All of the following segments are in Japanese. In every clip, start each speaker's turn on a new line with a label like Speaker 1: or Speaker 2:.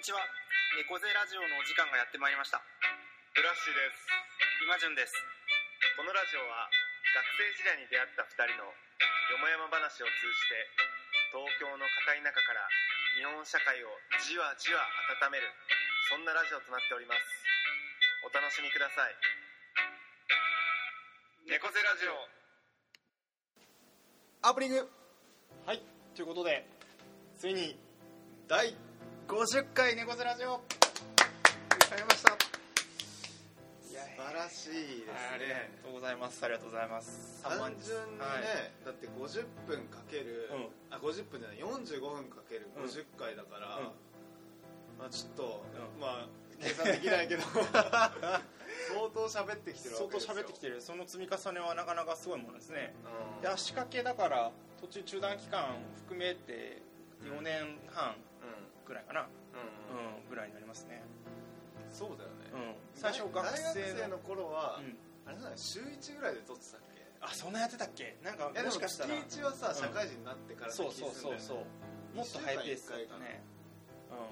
Speaker 1: にちは。猫背ラジオのお時間がやってまいりました。
Speaker 2: ブラッシュです。
Speaker 1: 今順です。
Speaker 2: このラジオは学生時代に出会った2人のよもやま話を通じて東京の片田舎から日本社会をじわじわ温めるそんなラジオとなっております。お楽しみください。猫背ラジオ。
Speaker 1: アープニング。
Speaker 3: はい。ということでついに第50回猫背ラジオ。ました。
Speaker 2: 素晴らしいです
Speaker 3: ありが
Speaker 2: ね
Speaker 3: とうございます。ありがとうございます。
Speaker 2: 単純にね、
Speaker 3: はい。
Speaker 2: だって50分かける、
Speaker 3: うん。
Speaker 2: あ50分じゃない45分かける50回だから、
Speaker 3: うん。
Speaker 2: まあちょっと、
Speaker 3: うん。
Speaker 2: まあ計算できないけど 相当喋ってきてるわ
Speaker 3: 相当喋ってきてる。その積み重ねはなかなかすごいものですね。
Speaker 2: うん。
Speaker 3: で足掛けだから途中中断期間含めて4年半ぐらいかな、
Speaker 2: うんうん。
Speaker 3: うん、ぐらいになりますね、
Speaker 2: そうだよね、
Speaker 3: うん、最初学
Speaker 2: 大
Speaker 3: 生
Speaker 2: 学生の頃は、
Speaker 3: うん。
Speaker 2: あれだね週1ぐらいで撮ってたっけ？
Speaker 3: あそんなやってたっけ？なんか
Speaker 2: も
Speaker 3: もしかしたら。
Speaker 2: 月1はさ、
Speaker 3: うん。
Speaker 2: 社会人になってから
Speaker 3: そうそうそうそう。もっとハイペースだったね、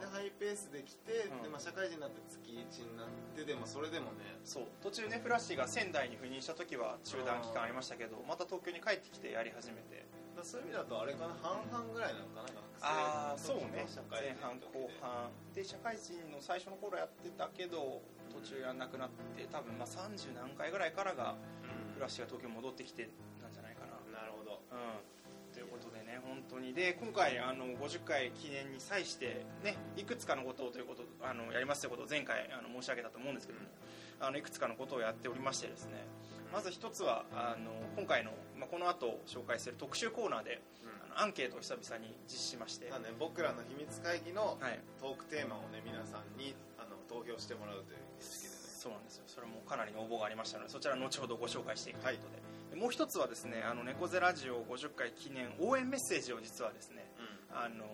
Speaker 2: でハイペースで来て、
Speaker 3: うん。
Speaker 2: でまあ、社会人になって月1になってでもそれでもね
Speaker 3: そう。途中ねフラッシーが仙台に赴任した時は中断期間ありましたけどまた東京に帰ってきてやり始めて。
Speaker 2: そういう意味だとあれかな？半々ぐらいなのかな学
Speaker 3: ああ
Speaker 2: 生の時
Speaker 3: そうね。
Speaker 2: と社会
Speaker 3: 前半後半。で社会人の最初の頃やってたけど途中やんなくなって多分まあ30何回ぐらいからがフラッシーが東京に戻ってきてなんじゃないかな。
Speaker 2: うんなるほど。
Speaker 3: うんね本当に。で今回あの50回記念に際してねいくつかのことをということあのやりますということを前回あの申し上げたと思うんですけども、あのいくつかのことをやっておりましてですねまず一つはあの今回の、まあ、この後紹介する特集コーナーであのアンケートを久々に実施しまして、
Speaker 2: まあね、僕らの秘密会議の
Speaker 3: はい、
Speaker 2: トークテーマをね皆さんにあの投票してもらうという形式でね。
Speaker 3: そうなんですよ。それもかなりの応募がありましたのでそちら後ほどご紹介していくということで,で、もう一つはですね「あの猫背ラジオ50回記念応援メッセージ」を実はですねあの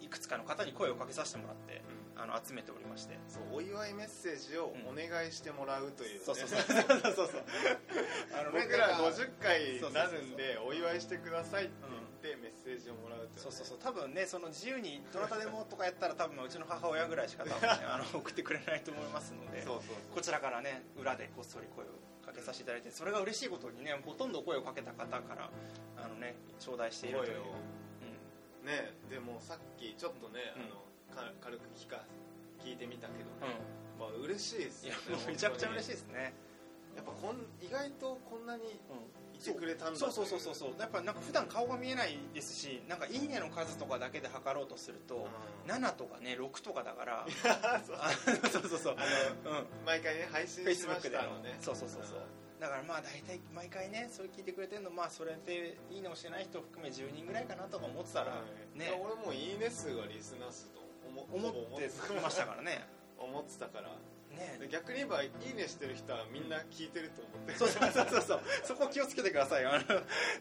Speaker 3: いくつかの方に声をかけさせてもらってあの集めておりまして。
Speaker 2: そうお祝いメッセージをお願いしてもらうという、ね。
Speaker 3: そうそうそう。そうそうそう あのね
Speaker 2: 僕ら
Speaker 3: なんか
Speaker 2: 50回になるんでお祝いしてくださいって言ってメッセージをもらうというね、
Speaker 3: そうそうそう。多分ねその自由にどなたでもとかやったら多分うちの母親ぐらいしか多分、ね、あの送ってくれないと思いますので
Speaker 2: そうそう。
Speaker 3: こちらからね裏でこっそり声をかけさせていただいてそれが嬉しいことにねほとんど声をかけた方からあのね頂戴しているという、う
Speaker 2: ねでもさっきちょっとね、
Speaker 3: うん。
Speaker 2: あのか軽く聞か聞いてみたけど
Speaker 3: ん。
Speaker 2: ね、まあ嬉しいですね
Speaker 3: めちゃくちゃ嬉しい
Speaker 2: い
Speaker 3: ですね、
Speaker 2: やっぱこん意外とこんなにてくれたんだ。
Speaker 3: そうそうそうそうそう。やっぱなんか普段顔が見えないですしなんか「いいね」の数とかだけで測ろうとすると、
Speaker 2: うん。
Speaker 3: 7とかね6とかだから。
Speaker 2: そう。
Speaker 3: あそうそうそう
Speaker 2: あの
Speaker 3: うん。
Speaker 2: 毎回ね配信しましたのね。
Speaker 3: そうそうそうそう。だからまあ大体毎回ねそれ聞いてくれてるのまあそれでいいねをしてない人含め10人ぐらいかなとか思ってたらね。
Speaker 2: 俺もいいね数がリスナー数と思
Speaker 3: 思ってましたからね。
Speaker 2: 思ってたから
Speaker 3: ね
Speaker 2: で逆に言えばいいねしてる人はみんな聞いてると思って
Speaker 3: そうそうそうそうそう。そこ気をつけてくださいよ。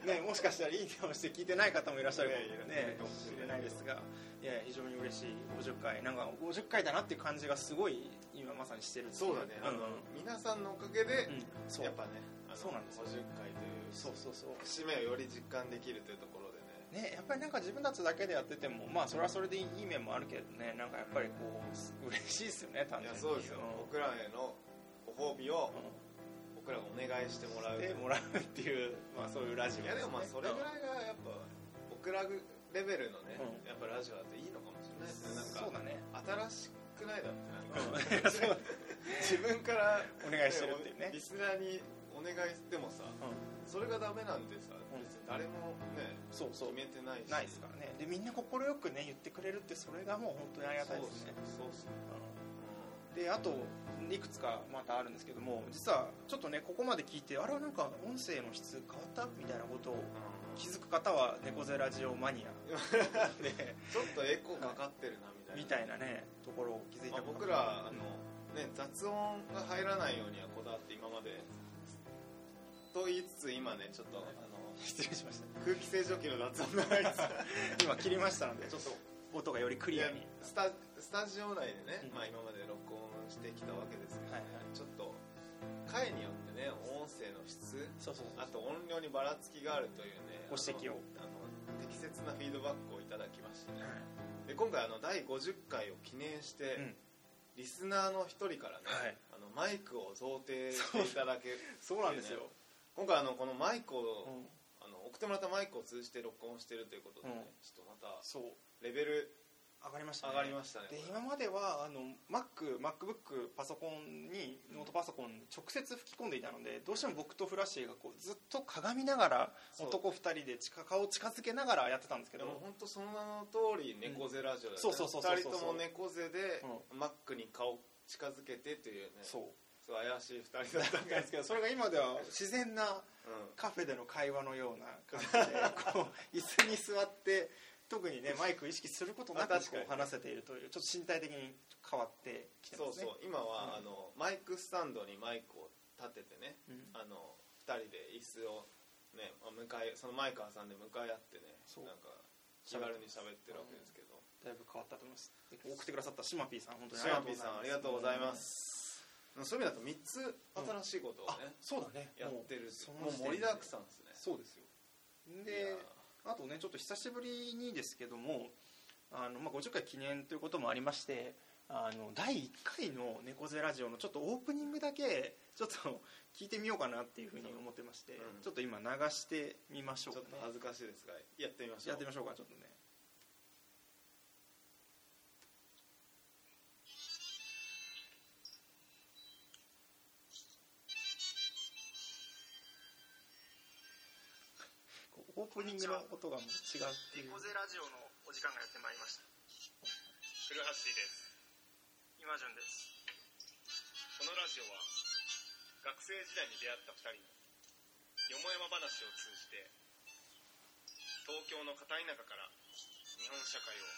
Speaker 3: ね、もしかしたらいいねをして聞いてない方もいらっしゃる。かもね
Speaker 2: かもしれない
Speaker 3: ですが。いや非常に嬉しい。50回なんか50回だなっていう感じがすごい今まさにしてる
Speaker 2: そうだね。あの、
Speaker 3: んうん。
Speaker 2: 皆さんのおかげで、
Speaker 3: うん。そう。
Speaker 2: やっぱね
Speaker 3: そうなんですよ。
Speaker 2: 50回という
Speaker 3: そうそうそう。
Speaker 2: 節目をより実感できるというところでね
Speaker 3: ね、やっぱりなんか自分たちだけでやっててもまあそれはそれでいい面もあるけどねなんかやっぱりこう嬉しいですよね単
Speaker 2: い
Speaker 3: 純に。
Speaker 2: やそうですよ、
Speaker 3: ん。
Speaker 2: 僕らへのご褒美を
Speaker 3: う
Speaker 2: 僕らがお願いしてもらう。
Speaker 3: もらうっていう、まあ、そういうラジオ
Speaker 2: いやでもまあそれぐ
Speaker 3: い
Speaker 2: らいがやっぱ僕らレベルのね、
Speaker 3: うん。
Speaker 2: やっぱラジオだっていいのかもしれないですね。なんか
Speaker 3: そうだね。
Speaker 2: 新しくないだってなん
Speaker 3: うん。
Speaker 2: か 自分から
Speaker 3: お願いしてるっていうね。
Speaker 2: リスナーにお願いしてもさ
Speaker 3: うん。
Speaker 2: それがダメなんてさ
Speaker 3: うん
Speaker 2: 別に誰もね
Speaker 3: そうそう。
Speaker 2: 決めてないし。
Speaker 3: ないですからね。でみんな快くね言ってくれるってそれがもう本当にありがたいですね。
Speaker 2: そうそうそう。
Speaker 3: うんであといくつかまたあるんですけども実はちょっとねここまで聞いてあれなんか音声の質変わったみたいなことを
Speaker 2: うん。
Speaker 3: 気づく方は猫背ラジオマニア。で
Speaker 2: ちょっとエコーかかってるなみたいな。
Speaker 3: みたいなねところを気づい
Speaker 2: まあ、
Speaker 3: た方
Speaker 2: 僕らあの、ね、雑音が入らないようにはこだわって今まで。と言いつつ今ねちょっとあの
Speaker 3: 失礼しました。
Speaker 2: 空気清浄機の雑音が
Speaker 3: 今切りましたのでちょっと音がよりクリアに。
Speaker 2: でスタスタジオ内でね、
Speaker 3: うん。
Speaker 2: まあ、今まで録音してきたわけですけど、
Speaker 3: はいはい。
Speaker 2: ちょっと回によってね音声の質
Speaker 3: そうそうそう。
Speaker 2: あと音量にばらつきがあるというね
Speaker 3: ご指摘を。
Speaker 2: あの適切なフィードバックをいただきましてね。で今回あの第50回を記念して、
Speaker 3: うん。
Speaker 2: リスナーの一人からね、
Speaker 3: はい。
Speaker 2: あのマイクを贈呈していただけ
Speaker 3: そうなんですよ、
Speaker 2: 今回あのこのマイクを、てもらったマイクを通じて録音してるということでね、
Speaker 3: うん。
Speaker 2: ちょっとまた
Speaker 3: そう。
Speaker 2: レベル
Speaker 3: 上がりましたね。
Speaker 2: 上がりましたね
Speaker 3: で今まではあの MacMacBook パソコンにノートパソコンに直接吹き込んでいたのでどうしても僕とフラッシーがこうずっと鏡ながら男2人で近顔を近づけながらやってたんですけど。
Speaker 2: 本当その名の通り猫背ラジオだよね、
Speaker 3: そうそうそうそう
Speaker 2: 二人とも猫背で、
Speaker 3: う
Speaker 2: マックに顔近づけてっていうね。
Speaker 3: そう
Speaker 2: 怪しい二人だったん
Speaker 3: ですけど それが今では自然な
Speaker 2: うん。
Speaker 3: カフェでの会話のような感じでこう椅子に座って特にね マイクを意識することなく話せているというちょっと身体的に変わってきてますね。
Speaker 2: そうそう今は、
Speaker 3: うん。
Speaker 2: あのマイクスタンドにマイクを立ててね
Speaker 3: うん。
Speaker 2: あの二人で椅子をねまあ向かいそのマイク挟んで向かい合ってねなんか気軽に喋ってるわけですけど、
Speaker 3: だいぶ変わったと思います。で送ってくださったシマピーさん本当に
Speaker 2: シマピーさんありがとうございます、そういう意味だと3つ新しいことを
Speaker 3: あ
Speaker 2: ね、
Speaker 3: そうだね。
Speaker 2: やってる
Speaker 3: そ
Speaker 2: もう盛りだくさんですね。
Speaker 3: そうですよ。
Speaker 2: い
Speaker 3: で
Speaker 2: や
Speaker 3: あとねちょっと久しぶりにですけどもあの、まあ、50回記念ということもありましてあの第1回の猫背ラジオのちょっとオープニングだけちょっと聞いてみようかなっていうふうに思ってまして、
Speaker 2: うん。
Speaker 3: ちょっと今流してみましょうかね。
Speaker 2: ちょっと恥ずかしいですがやってみましょう。
Speaker 3: やってみましょうかちょっとねオープニングの音がもう違うっていう。
Speaker 4: 猫背ラジオのお時間がやってまいりました。
Speaker 2: 古橋です。
Speaker 4: 今順です。
Speaker 2: このラジオは学生時代に出会った2人のよもやま話を通じて東京の片田舎から日本社会を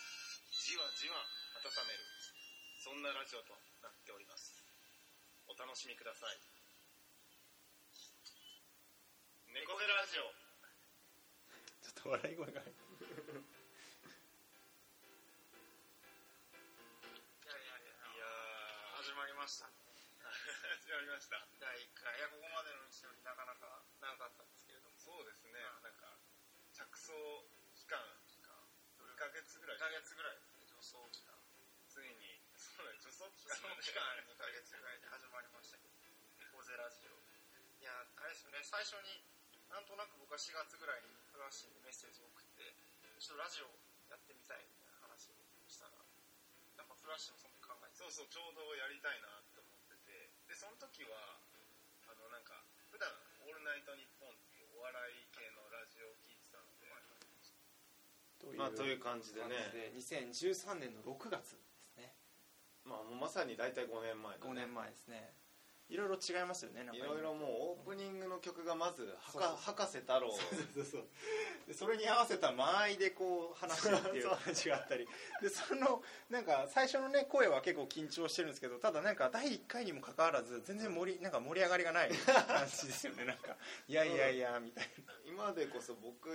Speaker 2: じわじわ温めるそんなラジオとなっております。お楽しみください。猫背ラジオ
Speaker 3: と笑い声が入って
Speaker 4: いやいやいや
Speaker 2: いや
Speaker 4: 始まりました
Speaker 2: 始まりました。
Speaker 4: 第1回いやここまでの道のりなかなか長かったんですけれども。
Speaker 2: そうですね。なんか着想期間2ヶ月ぐらい。
Speaker 4: 2ヶ月ぐらい。ですね助走期間
Speaker 2: ついにそうだね助走期
Speaker 4: そ
Speaker 2: 間
Speaker 4: の期間2ヶ月ぐらいで始まりましたけど。猫背ラジオ。いやあれですよね。最初になんとなく僕は4月ぐらいにフラッシュにメッセージを送ってちょっとラジオやってみたいみたいな話をしたらやっぱフラッシュもその時考えて
Speaker 2: そうそうちょうどやりた。いなって思っててでその時はあのなんか普段オールナイトニッポン」っていうお笑い系のラジオを聞いてたので。
Speaker 3: という
Speaker 2: まあという感じで。ね
Speaker 3: 感じで2013年の6月ですね。
Speaker 2: まあもうまさに大体5年前
Speaker 3: 5年前ですねいろいろ違いますよね
Speaker 2: いろいろもうオープニングの曲がまずはか博士太郎。
Speaker 3: そうそうでそれに合わせた間合いでこう話してるっていう感じがあったり。でそのなんか最初のね声は結構緊張してるんですけどただなんか第1回にもかかわらず全然盛りなんか盛り上がりがない 感じですよね。なんかいやいやいやみたい
Speaker 2: 今でこそ僕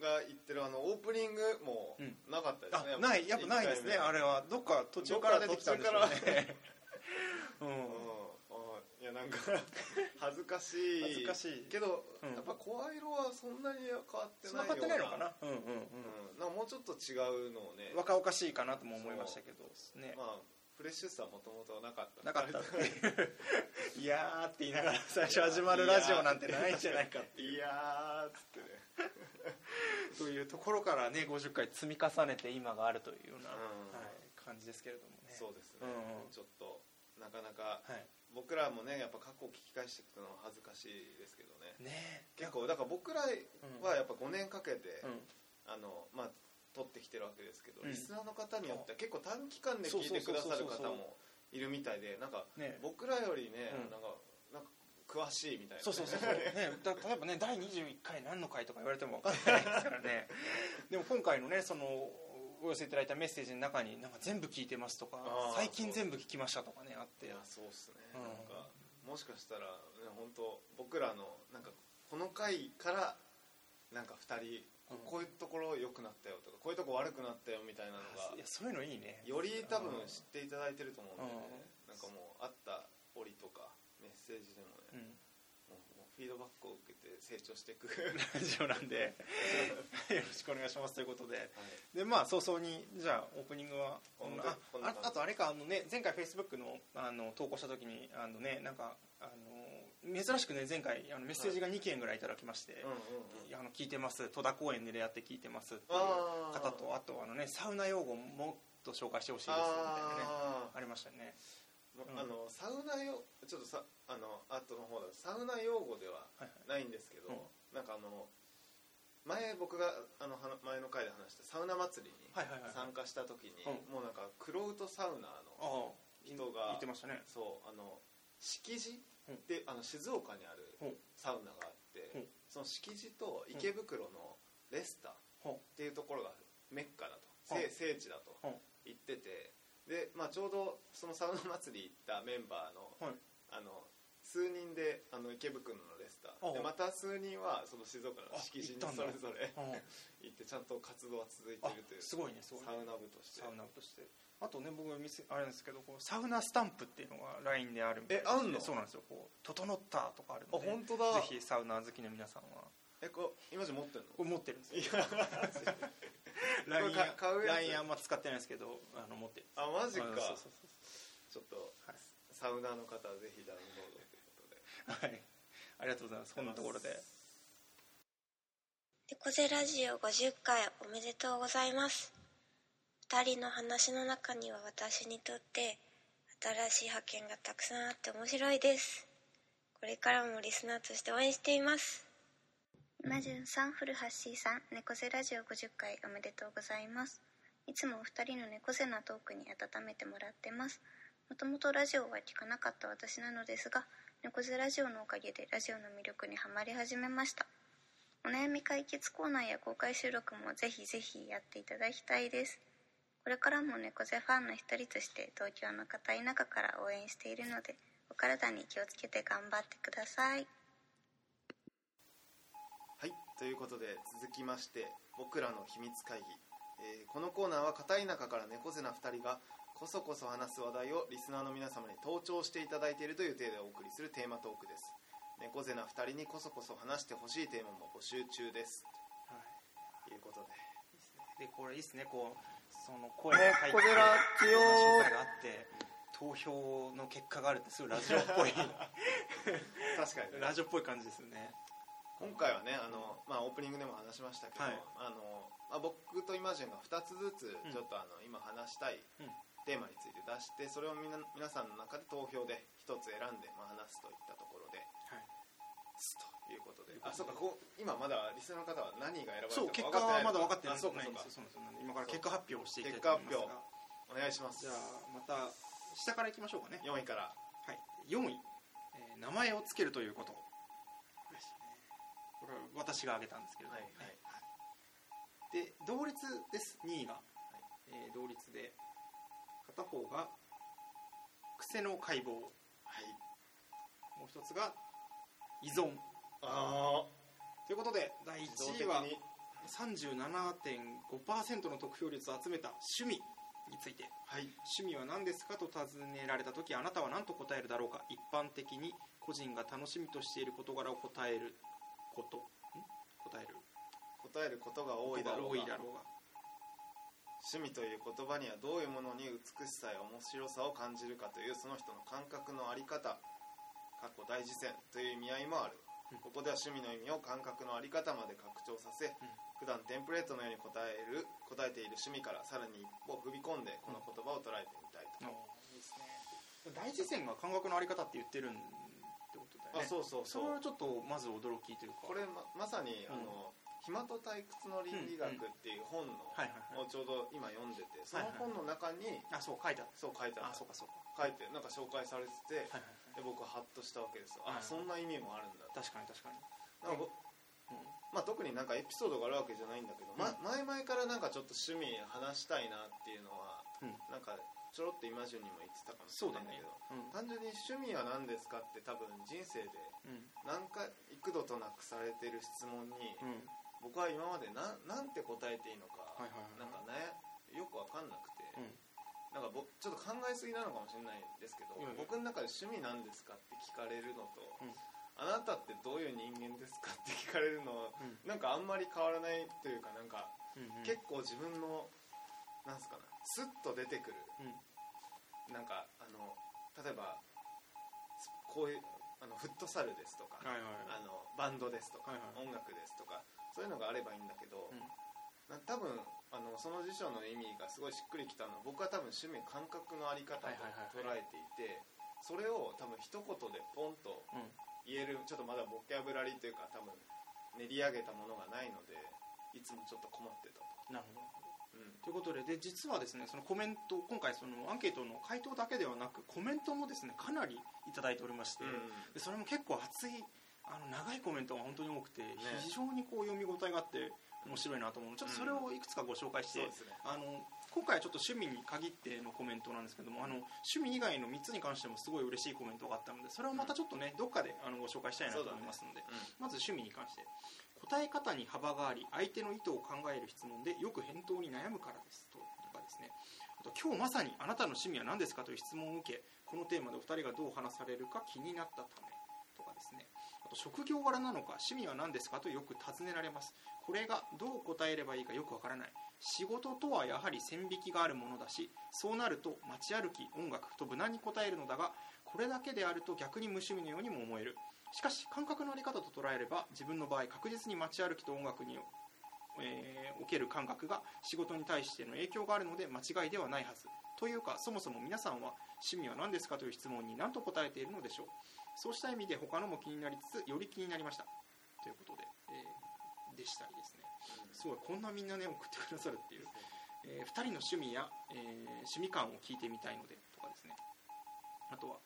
Speaker 2: が言ってるあのオープニングも
Speaker 3: うん。
Speaker 2: なかったですね、
Speaker 3: なあない。やっぱないですね。あれはどっか途中から出てきたんでしょね。う
Speaker 2: うんいやなんか 恥ずかしい。
Speaker 3: 恥ずかしい
Speaker 2: けど、
Speaker 3: うん。
Speaker 2: やっぱ声色はそんなに変わってないよう
Speaker 3: な。買ってないのかな？うんうん
Speaker 2: うん、なもうちょっと違うのをね。
Speaker 3: うん若々しいかなとも思いましたけど。ね。
Speaker 2: まあフレッシュさはもともとなかった。
Speaker 3: なかった。いやーって言いながら最初始まるラジオなんてないんじゃないかってい
Speaker 2: やーっつってね。
Speaker 3: というところからね50回積み重ねて今があるというような、
Speaker 2: うん。
Speaker 3: はい、感じですけれどもね。
Speaker 2: そうですね、
Speaker 3: うんうん。
Speaker 2: ちょっとなかなか
Speaker 3: はい
Speaker 2: 僕らもねやっぱ過去を聞き返していくのは恥ずかしいですけどね。
Speaker 3: ね。
Speaker 2: 結構だから僕らはやっぱ5年かけて、
Speaker 3: うん。
Speaker 2: あのまあ撮ってきてるわけですけど、
Speaker 3: うん。
Speaker 2: リスナーの方によっては結構短期間で聞いてくださる方もいるみたいでなんか
Speaker 3: ね。
Speaker 2: 僕らよりね、
Speaker 3: うん。
Speaker 2: なんかなんか詳しいみたいな。
Speaker 3: そうそうそうそう、ね、だ例えばね第21回何の回とか言われても分かんないですからね。でも今回のねそのお寄せいただいたメッセージの中になんか全部聞いてますとか最近全部聞きましたとかねあって。
Speaker 2: そうっすね、
Speaker 3: うん。
Speaker 2: なんかもしかしたら、ね、本当僕らのなんかこの回からなんか2人、
Speaker 3: うん。
Speaker 2: こういうところ良くなったよとかこういうとこ悪くなったよみたいなのが
Speaker 3: いやそういうのいいね。
Speaker 2: より多分知っていただいてると思うんで、ね。
Speaker 3: うん。
Speaker 2: なんかもうあった折とかメッセージでもね、フィードバックを受けて成長していく
Speaker 3: ラジオなんでよろしくお願いしますということで。でまあ早々にじゃあオープニングはあああとあれかあのね前回フェイスブックのあの投稿した時にあのねなんかあの珍しくね前回あのメッセージが2件ぐらいいただきまして、あの聞いてます戸田公園で出会って聞いてますっていう方とあとあのねサウナ用語もっと紹介してほしいですみたいなね
Speaker 2: あ
Speaker 3: ありましたね
Speaker 2: あのサウナ用ちょっとさあの後の方だ。とサウナ用語では
Speaker 3: はい
Speaker 2: ないんですけど、
Speaker 3: うん。
Speaker 2: なんかあの前僕があの前の回で話したサウナ祭りに
Speaker 3: はいはいはい
Speaker 2: 参加した時に、
Speaker 3: うん。
Speaker 2: もうなんかクロウトサウナの人が
Speaker 3: 言ってましたね。
Speaker 2: そうあの敷地
Speaker 3: うん。
Speaker 2: って、あの静岡にある
Speaker 3: うん。
Speaker 2: サウナがあって、
Speaker 3: うん。
Speaker 2: その敷地と池袋のレスタっていうところがメッカだと、
Speaker 3: うん。
Speaker 2: 聖聖地だと
Speaker 3: うん。
Speaker 2: 言っててで、まあ、ちょうどそのサウナ祭り行ったメンバーの,、
Speaker 3: はい。
Speaker 2: あの数人であの池袋のレスタ
Speaker 3: あ
Speaker 2: ーでまた数人はその静岡の敷地にそれぞれ
Speaker 3: うん
Speaker 2: 行ってちゃんと活動は続いて
Speaker 3: あ
Speaker 2: るという。
Speaker 3: すごいねすごい
Speaker 2: サウナ部として。
Speaker 3: サウナ部として。あとね僕見せあれなんですけどこうサウナスタンプっていうのが LINE であるみたいです
Speaker 2: えあんの？
Speaker 3: そうなんですよ。こう「整った」とかある
Speaker 2: あ
Speaker 3: ので
Speaker 2: 本当だ。
Speaker 3: ぜひサウナ好きの皆さんは
Speaker 2: えこう今じゃ持ってんの？
Speaker 3: これ持ってるんですよ。LINE あんま使ってないですけどあの持ってる
Speaker 2: あマジか。
Speaker 3: うんそうそうそう
Speaker 2: ちょっと
Speaker 3: はい。
Speaker 2: サウナーの方はぜひダウンロードということで。
Speaker 3: はい。ありがとうございます。こんなところで。
Speaker 5: 猫背ラジオ50回おめでとうございます。二人の話の中には私にとって新しい発見がたくさんあって面白いです。これからもリスナーとして応援しています今順さん古橋さん猫背ラジオ50回おめでとうございます。いつもお二人の猫背なトークに温めてもらってます。もともとラジオは聞かなかった私なのですが猫背ラジオのおかげでラジオの魅力にはまり始めました。お悩み解決コーナーや公開収録もぜひぜひやっていただきたいです。これからも猫背ファンの一人として東京の片田舎から応援しているのでお体に気をつけて頑張ってくださ
Speaker 2: い。ということで続きまして僕らの秘密会議、えーこのコーナーは片田舎から猫背な2人がこそこそ話す話題をリスナーの皆様に登聴していただいているという体でお送りするテーマトークです。猫背な2人にこそこそ話してほしいテーマも募集中です。
Speaker 3: はい。
Speaker 2: ということで。
Speaker 3: でこれいいですね。こうその声が入って
Speaker 2: 猫背ラジオ
Speaker 3: 紹介があって投票の結果があるってすごいラジオっぽい。
Speaker 2: 確かにね。
Speaker 3: ラジオっぽい感じですね
Speaker 2: 今回はねあの、まあ、オープニングでも話しましたけど、
Speaker 3: はい。
Speaker 2: あのまあ、僕とイマジンが2つずつ
Speaker 3: うん。
Speaker 2: ちょっとあの、今話したい
Speaker 3: うん。
Speaker 2: テーマについて出してそれをみな皆さんの中で投票で1つ選んで、まあ、話すといったところで
Speaker 3: はい。
Speaker 2: すということで。あそうかこう今まだリスナーの方は何が選ばれたか
Speaker 3: 結果はまだ分かってない
Speaker 2: あそうかそうか。
Speaker 3: そう今から結果発表をしていきたいと思いますが。
Speaker 2: 結果お願いします。
Speaker 3: じゃあまた下からいきましょうかね。
Speaker 2: 4位から。
Speaker 3: はい、4位、えー名前をつけるということ私が挙げたんですけれど。も、
Speaker 2: はいはい。
Speaker 3: で同率です2位が、えー同率で片方が癖の解剖。も
Speaker 2: はい、
Speaker 3: う一つが依存。
Speaker 2: あ
Speaker 3: ということで第
Speaker 2: あ自動
Speaker 3: 1位は
Speaker 2: 的に
Speaker 3: 37.5%の得票率を集めた趣味について。
Speaker 2: はい。
Speaker 3: 趣味は何ですかと尋ねられた時あなたは何と答えるだろうか。一般的に個人が楽しみとしている事柄を答えること？ん？答える？
Speaker 2: 答えることが多いだろうが。趣味という言葉にはどういうものに美しさや面白さを感じるかというその人の感覚のあり方。かっこ大事線。という意味合いもある、
Speaker 3: うん。
Speaker 2: ここでは趣味の意味を感覚のあり方まで拡張させ、普段テンプレートのように答える答えている趣味からさらに一歩踏み込んでこの言葉を捉えてみたいと、
Speaker 3: いいですね。大事線が感覚のあり方って言ってるん
Speaker 2: あそうそうそう。
Speaker 3: それはちょっとまず驚きというか。
Speaker 2: これままさに、あの暇と退屈の倫理学っていう本の、をちょうど今読んでてその本の中に、
Speaker 3: あそう書いてある
Speaker 2: そう書いてあった。
Speaker 3: あそうかそうか。
Speaker 2: 書いてなんか紹介されてて、で僕はハッとしたわけですよ、
Speaker 3: はい
Speaker 2: あそんな意味もあるんだ。
Speaker 3: 確かに確かに。
Speaker 2: なんかまあ、特になんかエピソードがあるわけじゃないんだけど、ま、前々からなんかちょっと趣味話したいなっていうのは
Speaker 3: うん。
Speaker 2: なんかちょろっとイマジュンにも言ってたかもしれないんだけど
Speaker 3: うん。
Speaker 2: 単純に趣味は何ですかって多分人生で
Speaker 3: うん。
Speaker 2: 何回幾度となくされてる質問に
Speaker 3: うん。
Speaker 2: 僕は今までななんて答えていいのかなんかねよくわかんなくて、
Speaker 3: うん。
Speaker 2: なんかぼちょっと考えすぎなのかもしれないんですけど、
Speaker 3: うん
Speaker 2: 僕の中で趣味なんですかって聞かれるのと、
Speaker 3: うん。
Speaker 2: あなたってどういう人間ですかって聞かれるの、
Speaker 3: うん。
Speaker 2: なんかあんまり変わらないというかなんか結構自分のなんすかなスッと出てくる
Speaker 3: うん。
Speaker 2: なんかあの例えばすこういうあのフットサルですとか、
Speaker 3: はいはい
Speaker 2: あのバンドですとか、
Speaker 3: はいはい。
Speaker 2: 音楽ですとかそういうのがあればいいんだけど、
Speaker 3: うん。
Speaker 2: な多分あのその辞書の意味がすごいしっくりきたのは僕は多分趣味感覚のあり方と
Speaker 3: はいはいはい
Speaker 2: 捉えていてそれを多分一言でポンと
Speaker 3: うん。
Speaker 2: 言えるちょっとまだボキャブラリーというか多分練り上げたものがないのでいつもちょっと困ってたと、
Speaker 3: なるほど。
Speaker 2: うん
Speaker 3: ということでで実はですねそのコメント今回そのアンケートの回答だけではなくコメントもですねかなりいただいておりまして、でそれも結構熱いあの長いコメントが本当に多くて、非常にこう読み応えがあって面白いなと思う。のでちょっとそれをいくつかご紹介して、
Speaker 2: そうですね。
Speaker 3: あの今回はちょっと趣味に限ってのコメントなんですけどもあの趣味以外の3つに関してもすごい嬉しいコメントがあったのでそれをまたちょっとねどっかであのご紹介したいなと思いますので、まず趣味に関して答え方に幅があり相手の意図を考える質問でよく返答に悩むからです。とかですね。あと今日まさにあなたの趣味は何ですかという質問を受けこのテーマでお二人がどう話されるか気になったため。とかですね。あと職業柄なのか趣味は何ですかとよく尋ねられます。これがどう答えればいいかよくわからない。仕事とはやはり線引きがあるものだしそうなると街歩き音楽と無難に答えるのだがこれだけであると逆に無趣味のようにも思える。しかし感覚のあり方と捉えれば自分の場合確実に街歩きと音楽に、えーおける感覚が仕事に対しての影響があるので間違いではないはず。というかそもそも皆さんは趣味は何ですかという質問に何と答えているのでしょう。そうした意味で他のも気になりつつより気になりました。ということで、えーでしたりですごいこんなみんなね送ってくださるっていう、え2人の趣味や、えー趣味観を聞いてみたいのでとかですね。あとは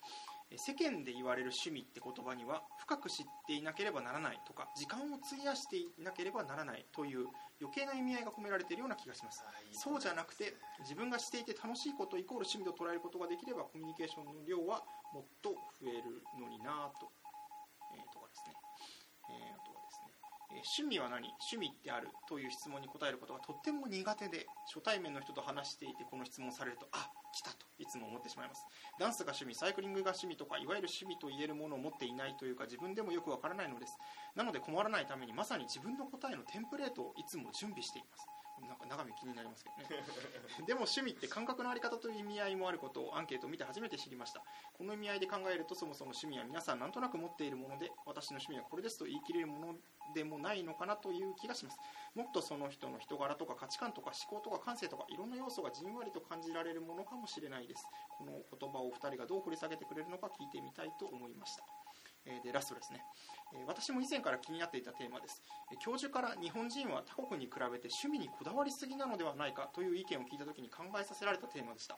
Speaker 3: えー世間で言われる趣味って言葉には深く知っていなければならないとか時間を費やしていなければならないという余計な意味合いが込められているような気がします。そうじゃなくて自分がしていて楽しいことイコール趣味と捉えることができればコミュニケーションの量はもっと増えるのになぁと、えーとかですね、えーあ趣味は何？趣味ってあるという質問に答えることがとっても苦手で初対面の人と話していてこの質問されるとあ来たといつも思ってしまいます。ダンスが趣味サイクリングが趣味とかいわゆる趣味と言えるものを持っていないというか自分でもよくわからないのです。なので困らないためにまさに自分の答えのテンプレートをいつも準備しています。なんか長見気になりますけどね。でも趣味って感覚のあり方という意味合いもあることをアンケートを見て初めて知りました。この意味合いで考えるとそもそも趣味は皆さんなんとなく持っているもので私の趣味はこれですと言い切れるものでもないのかなという気がします。もっとその人の人柄とか価値観とか思考とか感性とかいろんな要素がじんわりと感じられるものかもしれないです。この言葉をお二人がどう掘り下げてくれるのか聞いてみたいと思いました。えーでラストですね、え私も以前から気になっていたテーマです、え教授から日本人は他国に比べて趣味にこだわりすぎなのではないかという意見を聞いた時に考えさせられたテーマでした。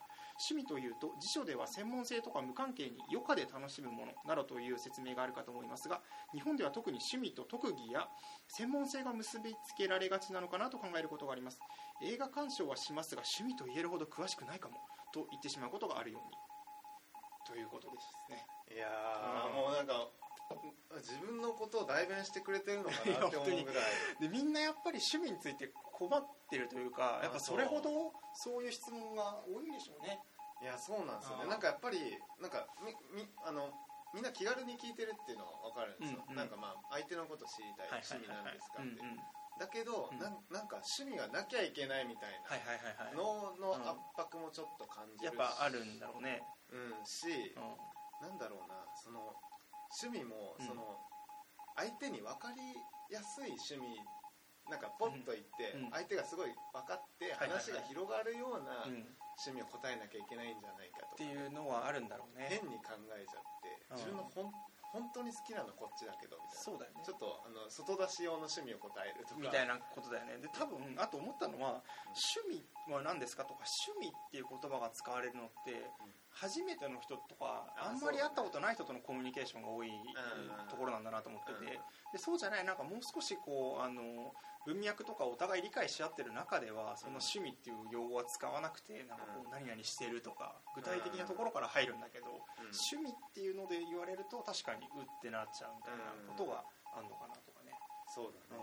Speaker 3: 趣味というと辞書では専門性とか無関係に余暇で楽しむものなどという説明があるかと思いますが日本では特に趣味と特技や専門性が結びつけられがちなのかなと考えることがあります。映画鑑賞はしますが趣味と言えるほど詳しくないかもと言ってしまうことがあるように。ということですね。
Speaker 2: いや
Speaker 3: うん
Speaker 2: ーもうなんか自分のことを代弁してくれてるのかなって思うぐらい。
Speaker 3: でみんなやっぱり趣味について困ってるというかやっぱそれほどそう。いう質問が多いんでしょうね。
Speaker 2: いやそうなんですよね。なんかやっぱりなんかみみあのみんな気軽に聞いてるっていうのは分かるんですよ、
Speaker 3: うんうん。
Speaker 2: なんかまあ相手のこと知りたい趣味なんですかって、だけど、
Speaker 3: うん。
Speaker 2: なんなんか趣味がなきゃいけないみたいな脳の
Speaker 3: うん。
Speaker 2: 圧迫もちょっと感じ
Speaker 3: やっぱあるんだろうね、
Speaker 2: うんし
Speaker 3: う、ん。
Speaker 2: なんだろうなその趣味も
Speaker 3: うん。
Speaker 2: その、相手に分かりやすい趣味なんかポッと言って、相手がすごい分かって話が広がるような
Speaker 3: うん。
Speaker 2: 趣味を答えなきゃいけないんじゃないかとか、
Speaker 3: っていうのはあるんだろうね。
Speaker 2: 変に考えちゃって
Speaker 3: うん。
Speaker 2: 自分のほん本当に好きなのこっちだけどみたいな。
Speaker 3: そうだよね。
Speaker 2: ちょっとあの外出し用の趣味を答えるとか。
Speaker 3: みたいなことだよね。で多分あと思ったのは趣味は何ですかとか趣味っていう言葉が使われるのって初めての人とか
Speaker 2: あ
Speaker 3: あんまり会ったことない人とのコミュニケーションが多い
Speaker 2: ん
Speaker 3: ところなんだなと思って
Speaker 2: うん。
Speaker 3: てでそうじゃないなんかもう少しこうあの文脈とかお互い理解し合ってる中ではその趣味っていう用語は使わなくてなんかこう何々してるとか具体的なところから入るんだけど
Speaker 2: うん。
Speaker 3: 趣味っていうので言われると確かにうってなっちゃうみたいなことがあるのかなとかね。
Speaker 2: そうだね、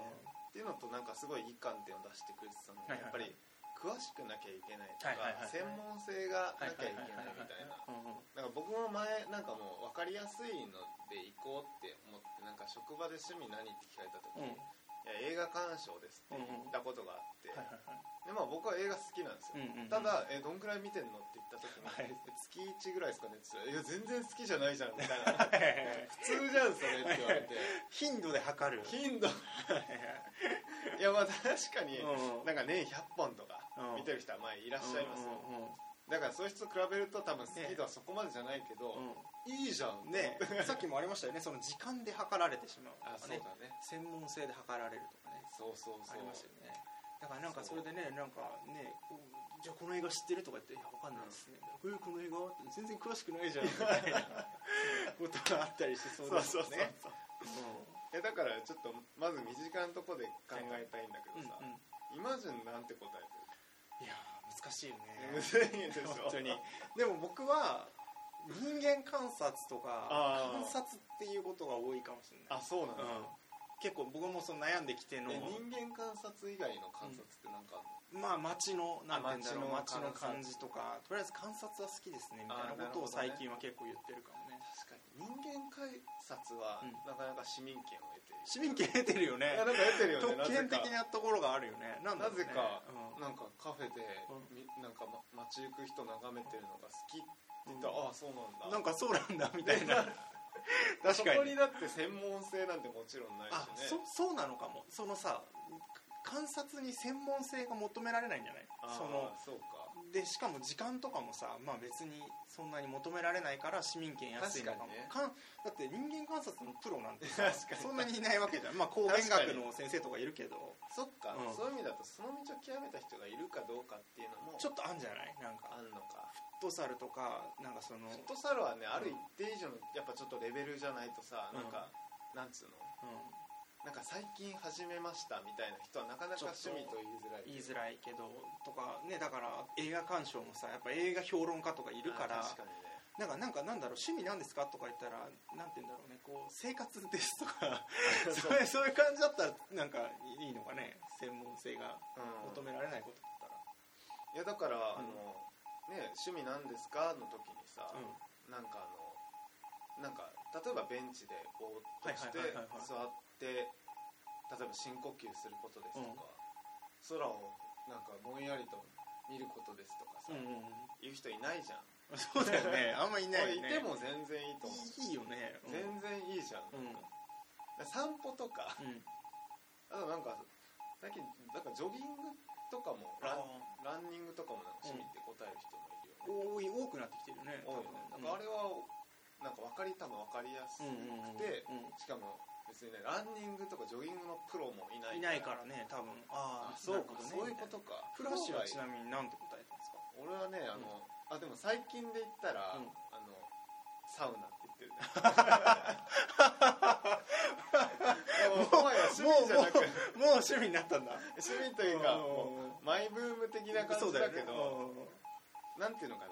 Speaker 2: っていうのとなんかすごいいい観点を出してくれてたのが、
Speaker 3: はいはいはい。
Speaker 2: やっぱり詳しくなきゃいけないとか、専門性がなきゃいけないみたいな
Speaker 3: うんうん
Speaker 2: なん。か僕も前なんかもう分かりやすいので行こうって思ってなんか職場で趣味何って聞かれた時、
Speaker 3: うん
Speaker 2: 映画鑑賞ですって言ったことがあって、でまあ、僕は映画好きなんですよ、ただえどんくらい見てんのって言った時に、
Speaker 3: はい。
Speaker 2: 月1ぐらいですかねって言ったら「いや全然好きじゃないじゃん」みたいな。普通じゃんそれって言われて。
Speaker 3: 頻度で測る。
Speaker 2: 頻度。いやまあ確かに
Speaker 3: うん
Speaker 2: なんか年100本とか
Speaker 3: うん
Speaker 2: 見てる人はまあいらっしゃいますよ。だからそういう人と比べると多分好き度はそこまでじゃないけど、いいじゃん。
Speaker 3: ねさっきもありましたよね。その時間で測られてしまうと
Speaker 2: あ
Speaker 3: かね。
Speaker 2: そうだね。
Speaker 3: 専門性で測られるとかね。
Speaker 2: そうそうそう。
Speaker 3: ありますよね。だからなんかそれでねなんかねじゃあこの映画知ってるとか言って「いやわかんないですね」えこの映画?」って全然詳しくないじゃん。みたいなことがあったりしてそうですよね。
Speaker 2: そうえだからちょっとまず身近なとこで考えたいんだけ
Speaker 3: うんうん。
Speaker 2: どさ、イマジンなんて答え
Speaker 3: いやー難しいよ
Speaker 2: て
Speaker 3: ね。
Speaker 2: るむずいでしょ。
Speaker 3: 本当に。でも僕は人間観察とか観察っていうことが多いかもしれない。
Speaker 2: あそうなんだ、
Speaker 3: うん、結構僕もその悩んできての。
Speaker 2: え人間観察以外の観察ってなんかある
Speaker 3: まあ街のなんて言うんだろう
Speaker 2: あ
Speaker 3: 街の感じとかとりあえず観察は好きですねみたいなことを最近は結構言ってるかも
Speaker 2: 人間観察は
Speaker 3: うん。
Speaker 2: なかなか市民権を得ている、
Speaker 3: 市民権得てるよね。
Speaker 2: いやなんか得てるよね。
Speaker 3: 特権的
Speaker 2: な
Speaker 3: ところがあるよね。なんだろうね。
Speaker 2: なぜか
Speaker 3: うん。
Speaker 2: なんかカフェで、
Speaker 3: うん。
Speaker 2: みなんか、ま、街行く人眺めてるのが好きって言ったら、ああそうなんだ。
Speaker 3: なんかそうなんだみたいな。確
Speaker 2: そ
Speaker 3: かに。
Speaker 2: こにだって専門性なんてもちろんないし
Speaker 3: あ
Speaker 2: ね
Speaker 3: そそうなのかも。そのさ観察に専門性が求められないんじゃない？
Speaker 2: あー
Speaker 3: その
Speaker 2: そうか
Speaker 3: でしかも時間とかもさ、まあ、別にそんなに求められないから市民権安いのかも。
Speaker 2: 確かにね。
Speaker 3: かんだって人間観察のプロなんてさ そんなにいないわけじゃん、まあ、工学学の先生とかいるけど。
Speaker 2: そっか、
Speaker 3: うん。
Speaker 2: そういう意味だとその道を極めた人がいるかどうかっていうのも
Speaker 3: ちょっとあんじゃない？なんか
Speaker 2: あんのか。
Speaker 3: フットサルとかなんかその、
Speaker 2: フットサルはねある一定以上のやっぱちょっとレベルじゃないとさ、
Speaker 3: うん
Speaker 2: なん。かなんつうの？
Speaker 3: うん、
Speaker 2: なんか最近始めましたみたいな人はなかなか趣味と言いづらい。
Speaker 3: 言いづらいけどとかねだから映画鑑賞もさやっぱ映画評論家とかいるから
Speaker 2: あ確かにね。
Speaker 3: なんかなんかなんだろう趣味なんですかとか言ったらなんて言うんだろうねこう生活ですとか そういうそういう感じだったらなんかいいのかね専門性が
Speaker 2: うん
Speaker 3: 求められないことだったら。
Speaker 2: いやだから、あのね趣味なんですかの時にさ、
Speaker 3: うん。
Speaker 2: なんかあのなんか例えばベンチでぼーっとして座って例えば深呼吸することですとか、
Speaker 3: うん。
Speaker 2: 空をなんかぼんやりと見ることですとかさ、言う人いないじゃん、
Speaker 3: うんそうだよね。あんまいないよね
Speaker 2: いても全然いいと思う、
Speaker 3: いいいよね。うん。
Speaker 2: 全然いいじゃん、
Speaker 3: うん。
Speaker 2: で散歩とか
Speaker 3: うん。
Speaker 2: あとなんか最近なんかジョギングとかもラン
Speaker 3: あ
Speaker 2: ランニングとかもなんか趣味って答える人もいるよね、
Speaker 3: 多い多くなってきてるね
Speaker 2: 多いね。なんかあれはなんか分かり多分分かりやすくて、
Speaker 3: うんうんうんうん。
Speaker 2: しかも別にねランニングとかジョギングのプロもいない
Speaker 3: いないからね多分。ああ
Speaker 2: あそうか、
Speaker 3: ね
Speaker 2: そういうことか。
Speaker 3: フラッシュはちなみに何て答えたんですか？
Speaker 2: 俺はねあの、あでも最近で言ったら、
Speaker 3: うん。
Speaker 2: あのサウナって言ってる。ね もうもはや趣味じゃなく
Speaker 3: もうもう趣味になったんだ
Speaker 2: 趣味というかマイブーム的な感じだけど、
Speaker 3: うん
Speaker 2: なんていうのかな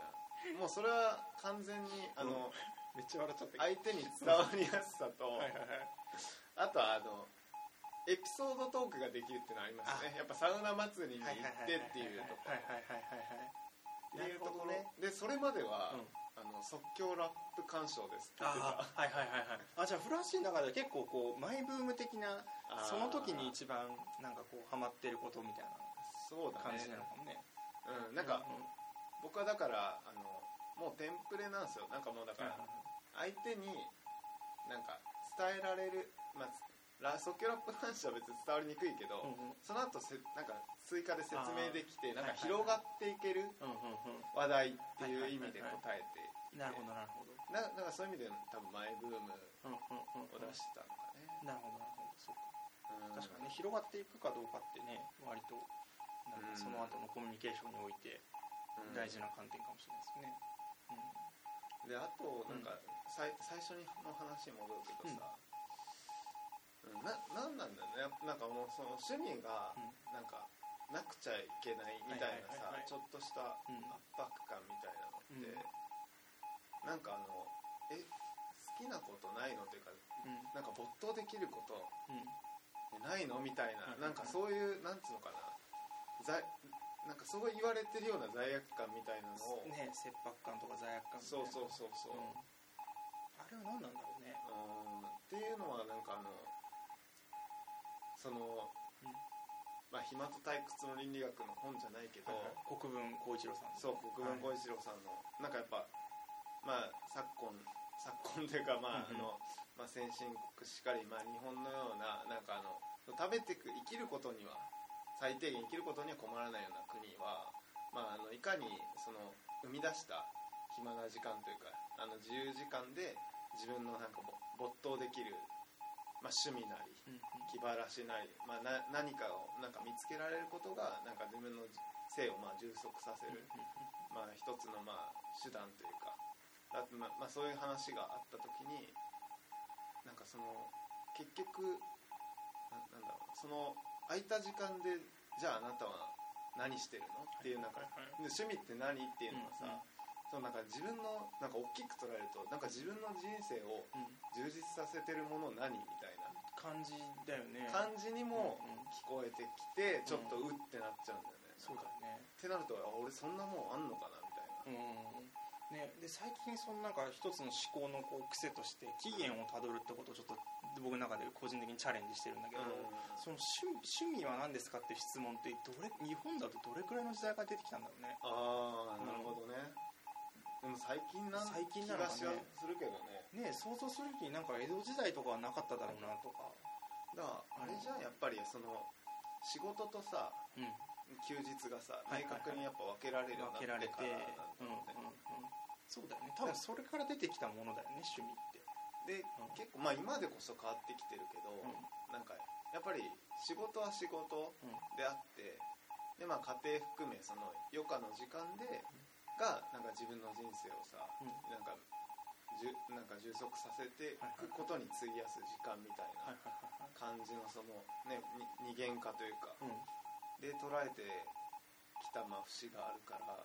Speaker 2: もうそれは完全にあの、
Speaker 3: めっちゃ笑っちゃった
Speaker 2: 相手に伝わりやすさと、
Speaker 3: はいはいはい。
Speaker 2: あとはあのエピソードトークができるっていうのはありますね。やっぱサウナ祭りに行ってっていうとこ
Speaker 3: はいはいはいはいはい
Speaker 2: っていうところ。
Speaker 3: なるほ
Speaker 2: でそれまでは、
Speaker 3: うん。
Speaker 2: あの即興ラップ鑑賞ですって言って
Speaker 3: あ
Speaker 2: た
Speaker 3: はいはいはいはいあじゃあフラッシュの中で結構こうマイブーム的なその時に一番なんかこうハマってることみたいな
Speaker 2: そうだね
Speaker 3: 感じなのかもね。
Speaker 2: うん、なんか、僕はだからあのもうテンプレなんですよ。なんかもうだ
Speaker 3: うん
Speaker 2: から相手になんか伝えられる、まあ、ラ即興ラップ鑑賞は別に伝わりにくいけど、
Speaker 3: うんうん。
Speaker 2: その後せなんか追加で説明できてなんか広がっていける
Speaker 3: うんうんうん。
Speaker 2: 話題っていう意味で答えていて。
Speaker 3: なるほどなるほど。
Speaker 2: ななんかそういう意味で多分マイブーム
Speaker 3: うんうんうん。
Speaker 2: を出したのかね、
Speaker 3: なるほどなるほど。そうか。
Speaker 2: うん。
Speaker 3: 確かにね広がっていくかどうかってね割となんかその後のコミュニケーションにおいて
Speaker 2: うん。
Speaker 3: 大事な観点かもしれないですね
Speaker 2: であとなんか、さい最初にの話に戻るけどさ、うん。ななんなんだよね。なんかもうその趣味が
Speaker 3: うん。
Speaker 2: なんかなくちゃいけないみたいなさちょっとした
Speaker 3: うん。
Speaker 2: 圧迫感みたいなのって、
Speaker 3: うん。
Speaker 2: なんかあのえ好きなことないのっていうか
Speaker 3: うん。
Speaker 2: なんか没頭できること
Speaker 3: うん。
Speaker 2: ないのみたいな、
Speaker 3: うん
Speaker 2: なんかそういうなんつうのかな。ざなんかそう言われてるような罪悪感みたいなのを、
Speaker 3: ね切迫感とか罪悪感
Speaker 2: そうそうそうそう、
Speaker 3: うん。あれは何なんだろうね。
Speaker 2: うんっていうのはなんかあのその、
Speaker 3: うん。
Speaker 2: まあ暇と退屈の倫理学の本じゃないけど、
Speaker 3: 国分光一郎さん
Speaker 2: そう国分
Speaker 3: はい
Speaker 2: 光一郎さんの、なんかやっぱまあ昨今昨今というかまあ、
Speaker 3: うんうん。
Speaker 2: あのまあ、先進国しかり、まあ、日本のようななんかあの食べてく生きることには最低限生きることには困らないような国は、まあ、あのいかにその生み出した暇な時間というかあの自由時間で自分のなんかぼ没頭できる、まあ、趣味なり気晴らしなり、まあ、な何かをなんか見つけられることがなんか自分の性をまあ充足させる、まあ、一つのまあ手段というかだってままあ、そういう話があった時になんかその結局ななんだろうその空いた時間でじゃああなたは何してるの？っていうなんか趣味って何？っていうのはさ、
Speaker 3: うんうん。
Speaker 2: そのなんか自分のなんか大きく捉えるとなんか自分の人生を
Speaker 3: うん。
Speaker 2: 充実させてるもの何みたいな。
Speaker 3: 感じだよね。
Speaker 2: 感じにも聞こえてきてちょっとうってなっちゃうんだよね、
Speaker 3: そうだよね
Speaker 2: ってなるとあ俺そんなもんあんのかなみたいな。
Speaker 3: うんね、で最近そのなんか一つの思考のこう癖として起源をたどるってことをちょっと僕の中で個人的にチャレンジしてるんだけど、
Speaker 2: うん。
Speaker 3: その趣趣味は何ですかって質問ってどれ日本だとどれくらいの時代から出てきたんだろうね。
Speaker 2: ああなるほどね、でも最近なん
Speaker 3: 最近
Speaker 2: 気
Speaker 3: なのかね。
Speaker 2: するけどね。
Speaker 3: ね想像するになんか江戸時代とかはなかっただろうなとか。
Speaker 2: だからあれじゃんやっぱりその仕事とさ
Speaker 3: うん。
Speaker 2: 休日がさ明確にやっぱ分けられるように
Speaker 3: 分けられて
Speaker 2: なってからなんだ
Speaker 3: うんうん
Speaker 2: ろうね、
Speaker 3: うん。そうだよね。多分それから出てきたものだよね趣味って
Speaker 2: で、
Speaker 3: うん。
Speaker 2: 結構まあ今でこそ変わってきてるけど、
Speaker 3: うん。
Speaker 2: なんかやっぱり仕事は仕事
Speaker 3: うん。
Speaker 2: であってでまあ家庭含めその余暇の時間でがなんか自分の人生をさ、
Speaker 3: うん。
Speaker 2: なんかじゅなんか充足させていくことに費やす時間みたい
Speaker 3: はい
Speaker 2: な感じのそのねに二元化というか
Speaker 3: うん。
Speaker 2: で捉えてきたまあ節があるから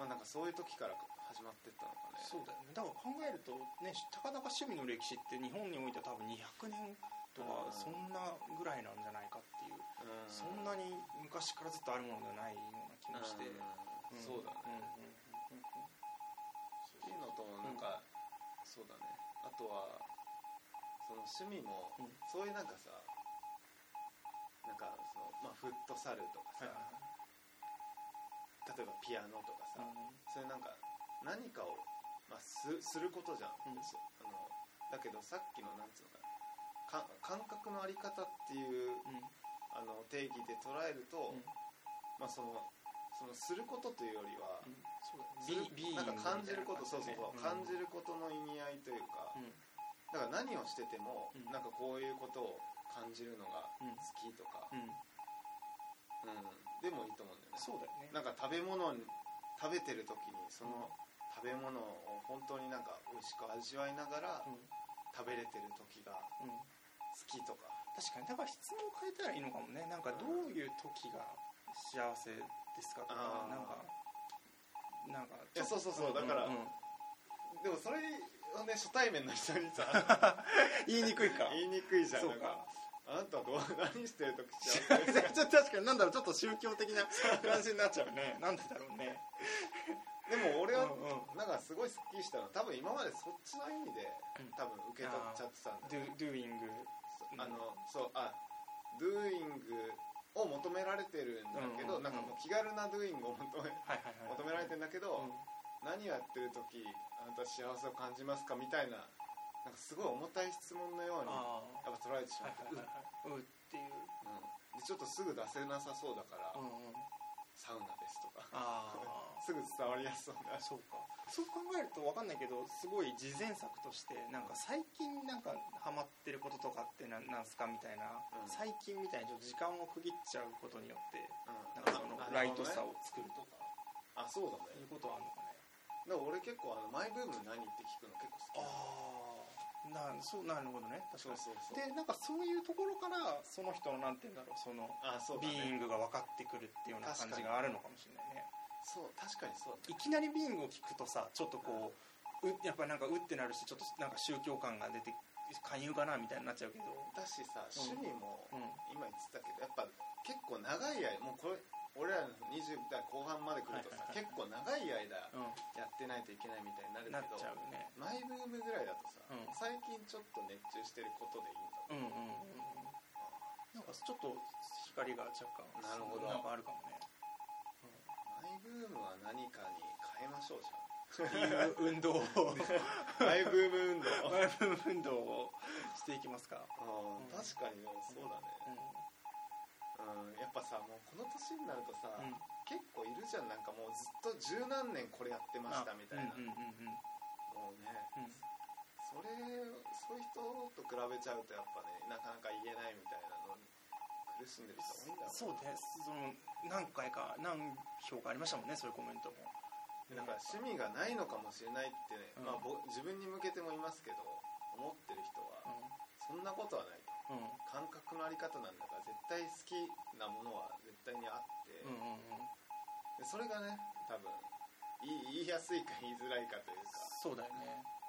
Speaker 2: まあなんかそういう時から始まってったのかね。
Speaker 3: そうだよね。だから考えるとねたかだか趣味の歴史って日本においては多分200年とか
Speaker 2: うん。
Speaker 3: そんなぐらいなんじゃないかっていう、
Speaker 2: うん。
Speaker 3: そんなに昔からずっとあるものではないような気もして、
Speaker 2: うん。そうだね、
Speaker 3: んうんうんうん
Speaker 2: っていうのとなんか、そうだね。あとはその趣味も、
Speaker 3: うん。
Speaker 2: そういうなんかさなんかその、まあ、フットサルとかさ、
Speaker 3: はいはい
Speaker 2: 例えばピアノとかさ、
Speaker 3: はい
Speaker 2: そういうなんか何かを、まあ、すすることじゃん、
Speaker 3: うん。
Speaker 2: そあのだけどさっきのなんつうのかな。か感覚のあり方っていう
Speaker 3: うん。
Speaker 2: あの定義で捉えると、
Speaker 3: うん。
Speaker 2: まあそのそのすることというよりは、
Speaker 3: うん。
Speaker 2: なん
Speaker 3: グ
Speaker 2: か感じること、
Speaker 3: みた
Speaker 2: そうそう。そう、
Speaker 3: 感じ
Speaker 2: ることの意味合いというか、
Speaker 3: うん。
Speaker 2: だから何をしてても、
Speaker 3: うん。
Speaker 2: なんかこういうことを感じるのが
Speaker 3: うん。
Speaker 2: 好きとか、
Speaker 3: うん。
Speaker 2: でもいいと思うんだよね。
Speaker 3: そうだよね。
Speaker 2: なんか食べ物に食べてる時にその食べ物を本当になんか美味しく味わいながら
Speaker 3: うん
Speaker 2: 食べれてる時が
Speaker 3: うん。
Speaker 2: 好きとか。
Speaker 3: 確かに。だから質問変えたらいいのかもね。なんかどういう時が幸せですかとか
Speaker 2: あー。
Speaker 3: なんかなんか
Speaker 2: いやそうそうそう。んだから
Speaker 3: んん。
Speaker 2: でもそれをね初対面の人にさ
Speaker 3: 言いにくいか。
Speaker 2: 言いにくいじゃん。
Speaker 3: そう
Speaker 2: なんか
Speaker 3: か
Speaker 2: あなたはどう 何してる時幸せ？ですか
Speaker 3: ちょっと確かに。なんだろう。ちょっと宗教的な感じになっちゃうね。なんでだろうね
Speaker 2: でも俺はなんかすごいスッキリしたの。は多分今までそっちの意味で
Speaker 3: うん。
Speaker 2: 多分受け取っちゃってたんだよ。
Speaker 3: do, doing
Speaker 2: そうあのそうあ doing を求められてるんだけど、なんかもう気軽な doing を求め
Speaker 3: はいはいはい。
Speaker 2: 求められてんだけど、
Speaker 3: うん。
Speaker 2: 何をやってる時あなたは幸せを感じますかみたいななんかすごい重たい質問のようにや
Speaker 3: あ
Speaker 2: っぱ捉えてしまって、
Speaker 3: うん。っていう。
Speaker 2: うん。でちょっとすぐ出せなさそうだから、
Speaker 3: うんうん
Speaker 2: サウナですとか。
Speaker 3: ああ
Speaker 2: すぐ伝わりやすそうな。
Speaker 3: そうか。そう考えると分かんないけどすごい事前策としてなんか最近なんかハマってることとかってなんなんすかみたいな、
Speaker 2: うん。
Speaker 3: 最近みたいにちょっと時間を区切っちゃうことによって
Speaker 2: うん。
Speaker 3: なんかその
Speaker 2: あ
Speaker 3: ライトさを作るとか
Speaker 2: あそうだね。
Speaker 3: いうことはあるのかね。
Speaker 2: だから俺結構あのマイブーム何って聞くの結構好き
Speaker 3: ああなそうなるほどね。確かに。
Speaker 2: そうそうそう。
Speaker 3: でなんかそういうところからその人のなんて言うんだろうその
Speaker 2: あそうだ
Speaker 3: ビーイ
Speaker 2: ね
Speaker 3: ングが分かってくるっていうような感じがあるのかもしれないね。
Speaker 2: そう確かにそう
Speaker 3: いきなりビーイングを聞くとさちょっとこううやっぱりなんかうってなるしちょっとなんか宗教感が出て勧誘かなみたいになっちゃうけど
Speaker 2: だしさ趣味も
Speaker 3: うん
Speaker 2: 今言ってたけどやっぱ結構長い間もうこれ俺らの20代後半まで来るとさ、結構長い間
Speaker 3: う
Speaker 2: やってないといけないみたいになるけど
Speaker 3: ね
Speaker 2: マイブームぐらいだとさ、
Speaker 3: うん。
Speaker 2: 最近ちょっと熱中してることでいいんだ
Speaker 3: う。んうんうんうん。なんかちょっと光が若干
Speaker 2: なるほど。
Speaker 3: なんかあるかもね。
Speaker 2: マイブームは何かに変えましょうじ
Speaker 3: っていう運動を。
Speaker 2: マイブーム運動。
Speaker 3: マイブーム運動をしていきますか、
Speaker 2: あー確かにでもそうだね、うん、やっぱさもうこの年になるとさ、
Speaker 3: うん。
Speaker 2: 結構いるじゃん。なんかもうずっと十何年これやってましたみたいな、
Speaker 3: うんうんうんうん。
Speaker 2: もうね、
Speaker 3: うん。
Speaker 2: それそういう人と比べちゃうとやっぱねなかなか言えないみたいなのに苦しんでる人多いんだろ
Speaker 3: そうですその何回か何票かありましたもんねそういうコメントも
Speaker 2: うなんか趣味がないのかもしれないってね、
Speaker 3: うん。
Speaker 2: まあ、ぼ自分に向けてもいますけど思ってる人はそんなことはないと。
Speaker 3: うん。うん
Speaker 2: 感覚のあり方なんだから絶対好きなものは絶対にあって、でそれがね多分言い言いやすいか言いづらいかというか、
Speaker 3: そうだよね。
Speaker 2: うん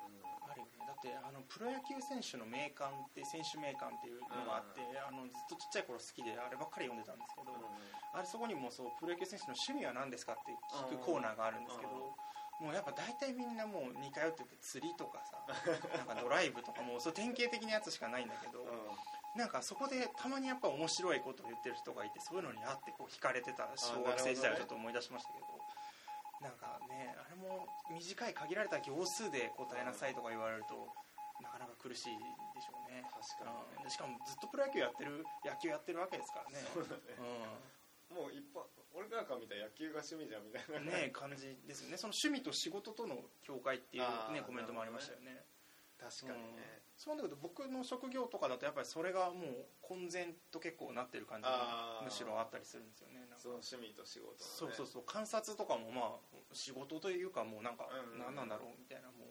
Speaker 3: あるよね。だってあのプロ野球選手の名鑑って選手名鑑っていうのがあって、あのずっとちっちゃい頃好きであればっかり読んでたんですけど、あれそこにもそうプロ野球選手の趣味は何ですかって聞くコーナーがあるんですけど、もうやっぱ大体みんなもう似通ってて釣りとかさ なんかドライブとかもうそう典型的なやつしかないんだけど、なんかそこでたまにやっぱ面白いことを言ってる人がいてそういうのにあってこう惹かれてた小学生時代をちょっと思い出しましたけどなんかねあれも短い限られた行数で答えなさいとか言われるとなかなか苦しいでしょうね。
Speaker 2: 確かに
Speaker 3: しかもずっとプロ野球やってる野球やってるわけですからね。
Speaker 2: そうだね。もう一般俺らから見たら野球が趣味じゃんみたいな
Speaker 3: うん、ね感じですよね。その趣味と仕事との境界っていうねコメントもありましたよね
Speaker 2: 確かにね、
Speaker 3: うん。そうなんだけど僕の職業とかだとやっぱりそれがもう混然と結構なってる感じがむしろあったりするんですよね。
Speaker 2: その趣味と仕事の、ね、
Speaker 3: そうそうそう。観察とかもまあ仕事というかもうなんか
Speaker 2: うん。
Speaker 3: 何なんだろうみたいなもう、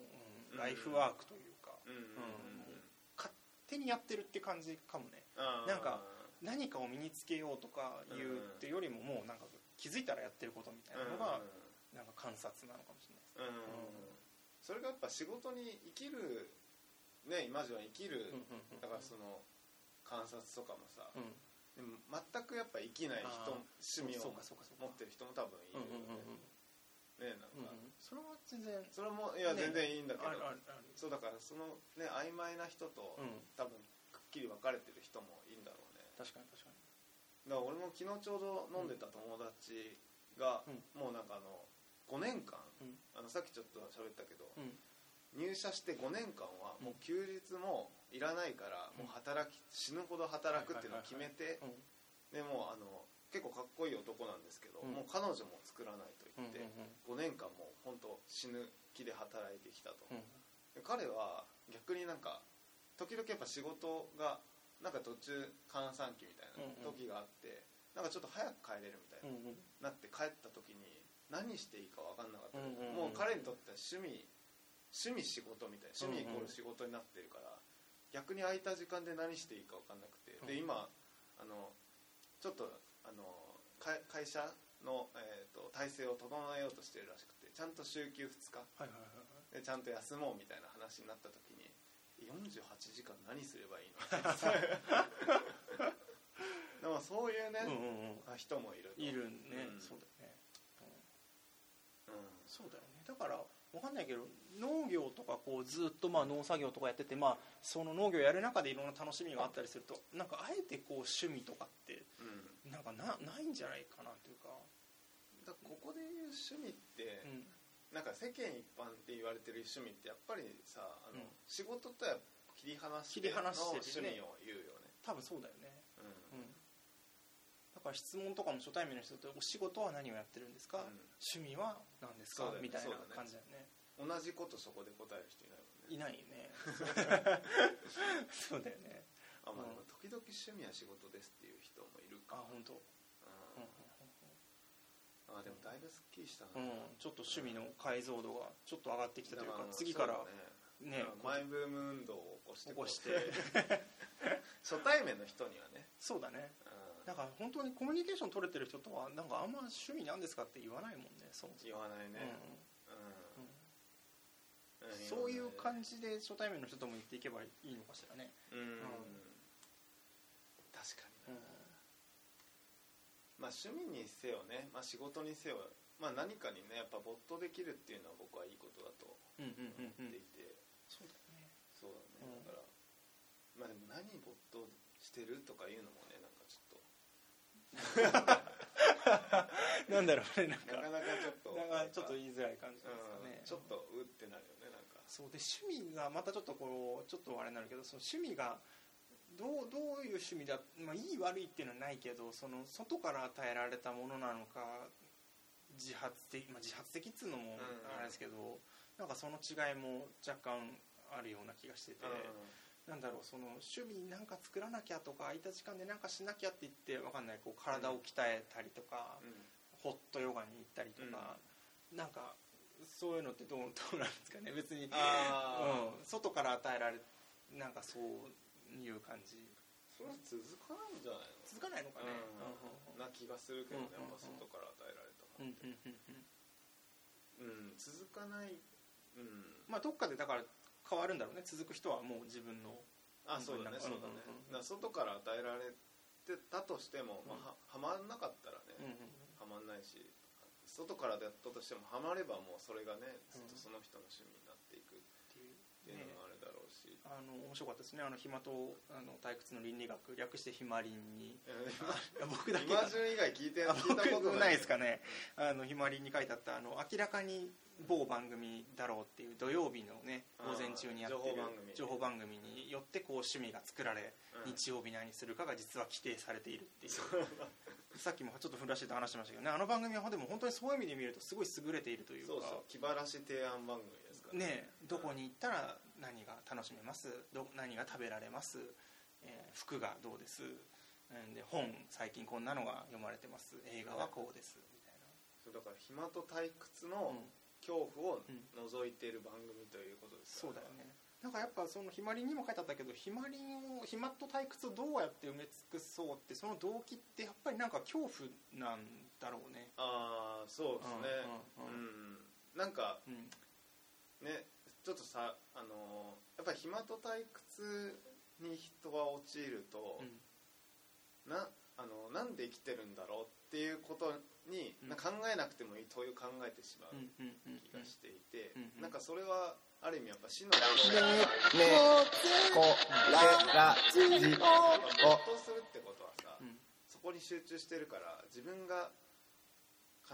Speaker 3: うん
Speaker 2: うん。
Speaker 3: ライフワークというか。
Speaker 2: うんうんうん。
Speaker 3: 勝手にやってるって感じかもね。なんか何かを身につけようとかいうっていうよりももうなんか気づいたらやってることみたいなのがなんか観察なのかもしれないです
Speaker 2: うんうん。うんそれがやっぱ仕事に生きるね今じゃ生きる、だからその観察とかもさ、
Speaker 3: うん。
Speaker 2: でも全くやっぱ生きない人趣味を
Speaker 3: そうかそうかそうか。
Speaker 2: 持ってる人も多分いる
Speaker 3: うん
Speaker 2: よねねなんか、
Speaker 3: うんうんそれは全然。
Speaker 2: それもいや、
Speaker 3: ね
Speaker 2: 全然いいんだけど。
Speaker 3: あるあるある。
Speaker 2: そうだからそのね曖昧な人と、
Speaker 3: うん。
Speaker 2: 多分くっきり分かれてる人もいいんだろうね。
Speaker 3: 確かに確かに。
Speaker 2: だから俺も昨日ちょうど飲んでた友達が、
Speaker 3: うん。
Speaker 2: もうなんかあの5年間、
Speaker 3: うん。
Speaker 2: あのさっきちょっと喋ったけど、
Speaker 3: うん。
Speaker 2: 入社して5年間はもう休日もいらないから、もう働き死ぬほど働くっていうのを決めて、
Speaker 3: うん
Speaker 2: でもうあの結構かっこいい男なんですけど、
Speaker 3: うん。
Speaker 2: もう彼女も作らないと
Speaker 3: うん
Speaker 2: 言って、5年間もう本当死ぬ気で働いてきたと、彼は逆になんか時々やっぱ仕事がなんか途中閑散期みたいな時があって、なんかちょっと早く帰れるみたいな、なって帰った時に何していいか分かんなかった、もう彼にとっては趣味趣味仕事みたいな趣味イコール仕事になってるから、逆に空いた時間で何していいか分かんなくて、で
Speaker 3: うん。
Speaker 2: 今あのちょっとあの会会社の、えー、と体制を整えようとしてるらしくてちゃんと週休2日でちゃんと休もうみたいな話になった時に48時間何すればいいの？でもそういうね、
Speaker 3: うんうんうん。
Speaker 2: あ人もいると。
Speaker 3: いるね、
Speaker 2: うん。
Speaker 3: そうだそうだよね。だからわかんないけど農業とかこうずっとまあ農作業とかやってて、まあ、その農業やる中でいろんな楽しみがあったりするとなんかあえてこう趣味とかって
Speaker 2: うん。
Speaker 3: なんかなないんじゃないかなというか、
Speaker 2: だここで言う趣味って、
Speaker 3: うん。
Speaker 2: なんか世間一般って言われてる趣味ってやっぱりさあの、
Speaker 3: うん。
Speaker 2: 仕事とは切り離しての趣味を言うよね。
Speaker 3: 多分そうだよね、
Speaker 2: うん。
Speaker 3: うん、だから質問とかも初対面の人と「お仕事は何をやってるんですか？
Speaker 2: うん。
Speaker 3: 趣味は何ですか？
Speaker 2: ね。
Speaker 3: みたいな感じだよね。
Speaker 2: 同じことそこで答える人いないもんね。
Speaker 3: いないよね。そうだよね。
Speaker 2: あ、まあ
Speaker 3: うん。
Speaker 2: 時々趣味は仕事ですっていう人もいるか。
Speaker 3: あ本当。
Speaker 2: あでもだいぶすっきりしたな、
Speaker 3: うん。うん、ちょっと趣味の解像度がちょっと上がってきたというか
Speaker 2: だ
Speaker 3: 次から
Speaker 2: ね。
Speaker 3: ね
Speaker 2: マイブーム運動を起こして
Speaker 3: 起こして。
Speaker 2: 初対面の人にはね、
Speaker 3: そうだね。
Speaker 2: うん
Speaker 3: だから本当にコミュニケーション取れてる人とはなんかあんま趣味なんですかって言わないもんねそもそも。
Speaker 2: 言わないね、
Speaker 3: うん。
Speaker 2: うん。
Speaker 3: そういう感じで初対面の人とも言っていけばいいのかしらね、
Speaker 2: うん、
Speaker 3: ん
Speaker 2: 確か
Speaker 3: うん。
Speaker 2: にな、まあ趣味にせよね、まあ、仕事にせよ、まあ、何かにねやっぱ没頭できるっていうのは僕はいいことだと
Speaker 3: うんうんうんうん。
Speaker 2: 思っていて、
Speaker 3: そうだね。
Speaker 2: そうだね、
Speaker 3: うん。
Speaker 2: だからまあでも何に没頭してるとかいうのもねなん
Speaker 3: なんだろうねなんか。
Speaker 2: なかなかちょっと。
Speaker 3: なんかちょっと言いづらい感じですかね、
Speaker 2: うん、ちょっとうってなるよねなんか。
Speaker 3: そうで趣味がまたちょっとこうちょっとあれになるけどその趣味がどうどういう趣味だ、まあ、いい悪いっていうのはないけどその外から与えられたものなのか自発的、まあ、自発的っつうのも
Speaker 2: うん
Speaker 3: あれですけど、なんかその違いも若干あるような気がしてて、なんだろうその趣味なんか作らなきゃとか空いた時間でなんかしなきゃって言ってわかんないこう体を鍛えたりとか、
Speaker 2: うん。
Speaker 3: ホットヨガに行ったりとか、なんかそういうのってどうどうなんですかね？別にうん、外から与えられなんかそういう感じ。
Speaker 2: それは続かないんじゃないの？
Speaker 3: 続かないのかね。
Speaker 2: うん。な気がするけどね、
Speaker 3: うんうんうん。
Speaker 2: やっぱ外から与えられた
Speaker 3: うんうんうんうん。
Speaker 2: ものうん続かない。うん。
Speaker 3: まあどっかでだから変わるんだろうね。続く人はもう自分の
Speaker 2: あそうだね
Speaker 3: うん
Speaker 2: そうだね。だから外から与えられてたとしても、まあ、ははまんなかったらね、はまんないし外からだったとしてもはまればもうそれがねず
Speaker 3: うん。
Speaker 2: っとその人の趣味になっていくっ
Speaker 3: っていう
Speaker 2: のもあるだろうし、
Speaker 3: あの面白かったですね。あの暇とあの退屈の倫理学。略してひまりんに。僕だけ
Speaker 2: 今順以外聞いて
Speaker 3: あ
Speaker 2: 聞いたこと
Speaker 3: 僕
Speaker 2: ない
Speaker 3: ないですかね。あのひまりんに書いてあったあの明らかに某番組だろうっていう土曜日のね午前中にやってる
Speaker 2: 情報番組。
Speaker 3: 情報番組によってこう趣味が作られ、
Speaker 2: うん
Speaker 3: 日曜日何するかが実は規定されているっていう。さっきもちょっとふらしてて話してましたけどねあの番組はでも本当にそういう意味で見るとすごい優れているというか。
Speaker 2: そうそう気晴らし提案番組
Speaker 3: ねどこに行ったら何が楽しめます？ど何が食べられます、えー服がどうです？うんで本最近こんなのが読まれてます。映画はこうです。みたい
Speaker 2: そうだから暇と退屈
Speaker 3: な、
Speaker 2: の
Speaker 3: うん。
Speaker 2: 恐怖を
Speaker 3: うん
Speaker 2: 覗いている番組ということです
Speaker 3: そうだよね。なんかやっぱそのひまりんにも書いてあったけどひまりんを暇と退屈をどうやって埋め尽くそうってその動機ってやっぱりなんか恐怖なんだろうね。
Speaker 2: ああそうですね。
Speaker 3: うん。
Speaker 2: うん、なんか
Speaker 3: うん
Speaker 2: ねちょっとさあのーやっぱり暇と退屈に人は陥ると、
Speaker 3: うん。
Speaker 2: なあのなんで生きてるんだろうっていうことに、
Speaker 3: うん。
Speaker 2: な考えなくてもいい問いを考えてしまう気がしていて、なんかそれはある意味やっぱ死の
Speaker 6: ねこれらじ
Speaker 2: 没頭するってことはさ、
Speaker 3: うん。
Speaker 2: そこに集中してるから自分が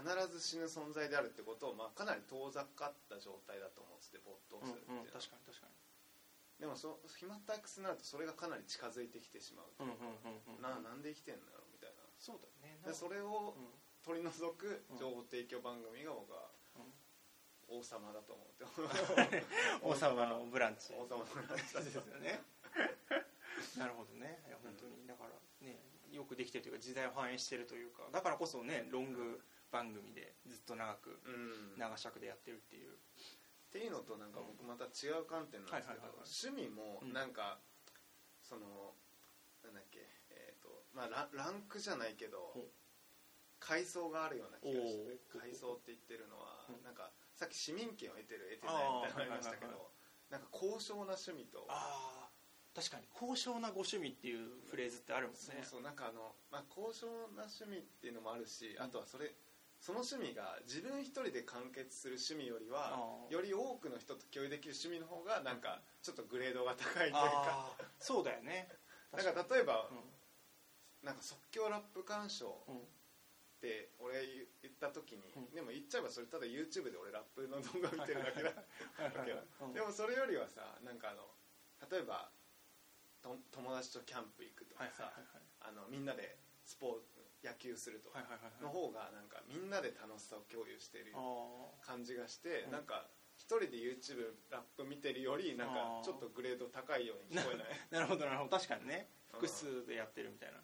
Speaker 2: 必ず死ぬ存在であるってことを、まあ、かなり遠ざかった状態だと思ってて没頭するっていう
Speaker 3: うんうん確かに確かに。
Speaker 2: でもそ暇退屈になるとそれがかなり近づいてきてしまう、
Speaker 3: うんうんうんうん
Speaker 2: ななんで生きてんだろうみたいな。
Speaker 3: そうだよね。
Speaker 2: でそれを
Speaker 3: うん。
Speaker 2: 取り除く
Speaker 3: うん。
Speaker 2: 情報提供番組が僕は王様だと思って
Speaker 3: 王様のブランチ。
Speaker 2: 王様の話だ
Speaker 3: ですよね。なるほどね。いや本当に。だからねよくできてるというか時代を反映してるというか。だからこそねロング番組でずっと長く
Speaker 2: うん。
Speaker 3: 長尺でやってるっていう。
Speaker 2: っていうのとなんか僕また違う観点なんですけど趣味も
Speaker 3: うん。
Speaker 2: なんかそのなんだっけえっとまあラランクじゃないけど階層があるような気がして階層って言ってるのは
Speaker 3: う。ん
Speaker 2: なんかさっき市民権を得てる得てないみたいなのありましたけどなんか高尚な趣味と
Speaker 3: ああ確かに。高尚なご趣味っていうフレーズってあるもんね。
Speaker 2: そうそうなんかあの、まあ、高尚な趣味っていうのもあるし、
Speaker 3: ん。
Speaker 2: あとはそれその趣味が自分一人で完結する趣味よりはより多くの人と共有できる趣味の方がなんかちょっとグレードが高いというか。
Speaker 3: そうだよね。
Speaker 2: なんか例えば
Speaker 3: う
Speaker 2: なんか即興ラップ鑑賞って俺言った時に、
Speaker 3: うん。
Speaker 2: でも言っちゃえばそれただ YouTube で俺ラップの動画見てるだけだ
Speaker 3: はいはいはいうん。
Speaker 2: でもそれよりはさなんかあの例えばと友達とキャンプ行くと
Speaker 3: はい
Speaker 2: かさあのみんなでスポーツ野球すると。の方がなんかみんなで楽しさを共有している
Speaker 3: あ
Speaker 2: 感じがして、
Speaker 3: うん。
Speaker 2: なんか一人で YouTube ラップ見てるよりなんかちょっとグレード高いように聞こえない？
Speaker 3: あなるほどなるほど。確かにね。
Speaker 2: うん。
Speaker 3: 複数でやってるみたいな。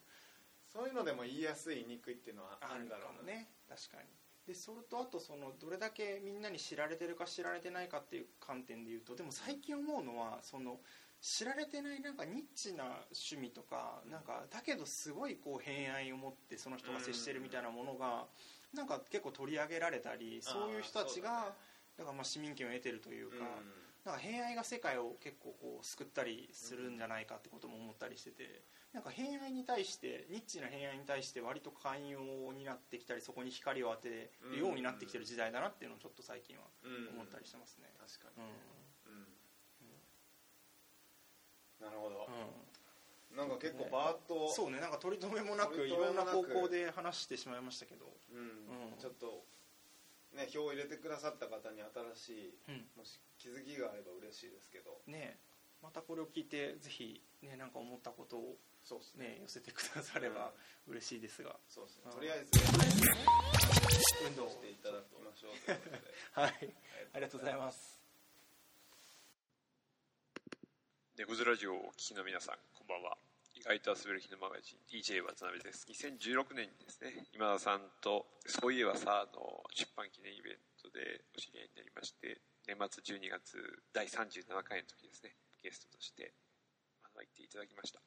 Speaker 2: そういうのでも言いやすい言いにくいっていうのはあるんだろう
Speaker 3: ね。確かに。でそれとあとそのどれだけみんなに知られてるか知られてないかっていう観点で言うとでも最近思うのはその知られてないなんかニッチな趣味とかなんかだけどすごいこう偏愛を持ってその人が接してるみたいなものがなんか結構取り上げられたりそういう人たちがだからまあ市民権を得てるというか、なんか偏愛が世界を結構こう救ったりするんじゃないかってことも思ったりしててなんか偏愛に対してニッチな偏愛に対して割と寛容になってきたりそこに光を当てるようになってきてる時代だなっていうのをちょっと最近は
Speaker 2: うん。
Speaker 3: 思ったりしてますね。
Speaker 2: 確かに、
Speaker 3: うん
Speaker 2: うんなるほど、
Speaker 3: う
Speaker 2: なんか結構バーッと、
Speaker 3: んそうねなんか取り留めもなくいろんな方向で話してしまいましたけど。
Speaker 2: うん。
Speaker 3: うん。
Speaker 2: ちょっとね票を入れてくださった方に新しい
Speaker 3: うん。
Speaker 2: もし気づきがあれば嬉しいですけど。
Speaker 3: ねまたこれを聞いてぜひねなんか思ったことを
Speaker 2: そうですね。
Speaker 3: ね寄せてくだされば嬉しいですが。
Speaker 2: そうですね。
Speaker 3: うん。
Speaker 2: とりあえず
Speaker 3: 運動。
Speaker 2: していただきましょう
Speaker 3: はい。ありがとうございます
Speaker 7: 猫ズラジオをお聞きの皆さんこんばんは。意外と遊べる日のマガジン DJ 渡辺です。2016年にですね。今田さんと「そういえばさ」あの出版記念イベントでお知り合いになりまして年末12月第37回の時ですね。ゲストとしてまだ行っていただきました。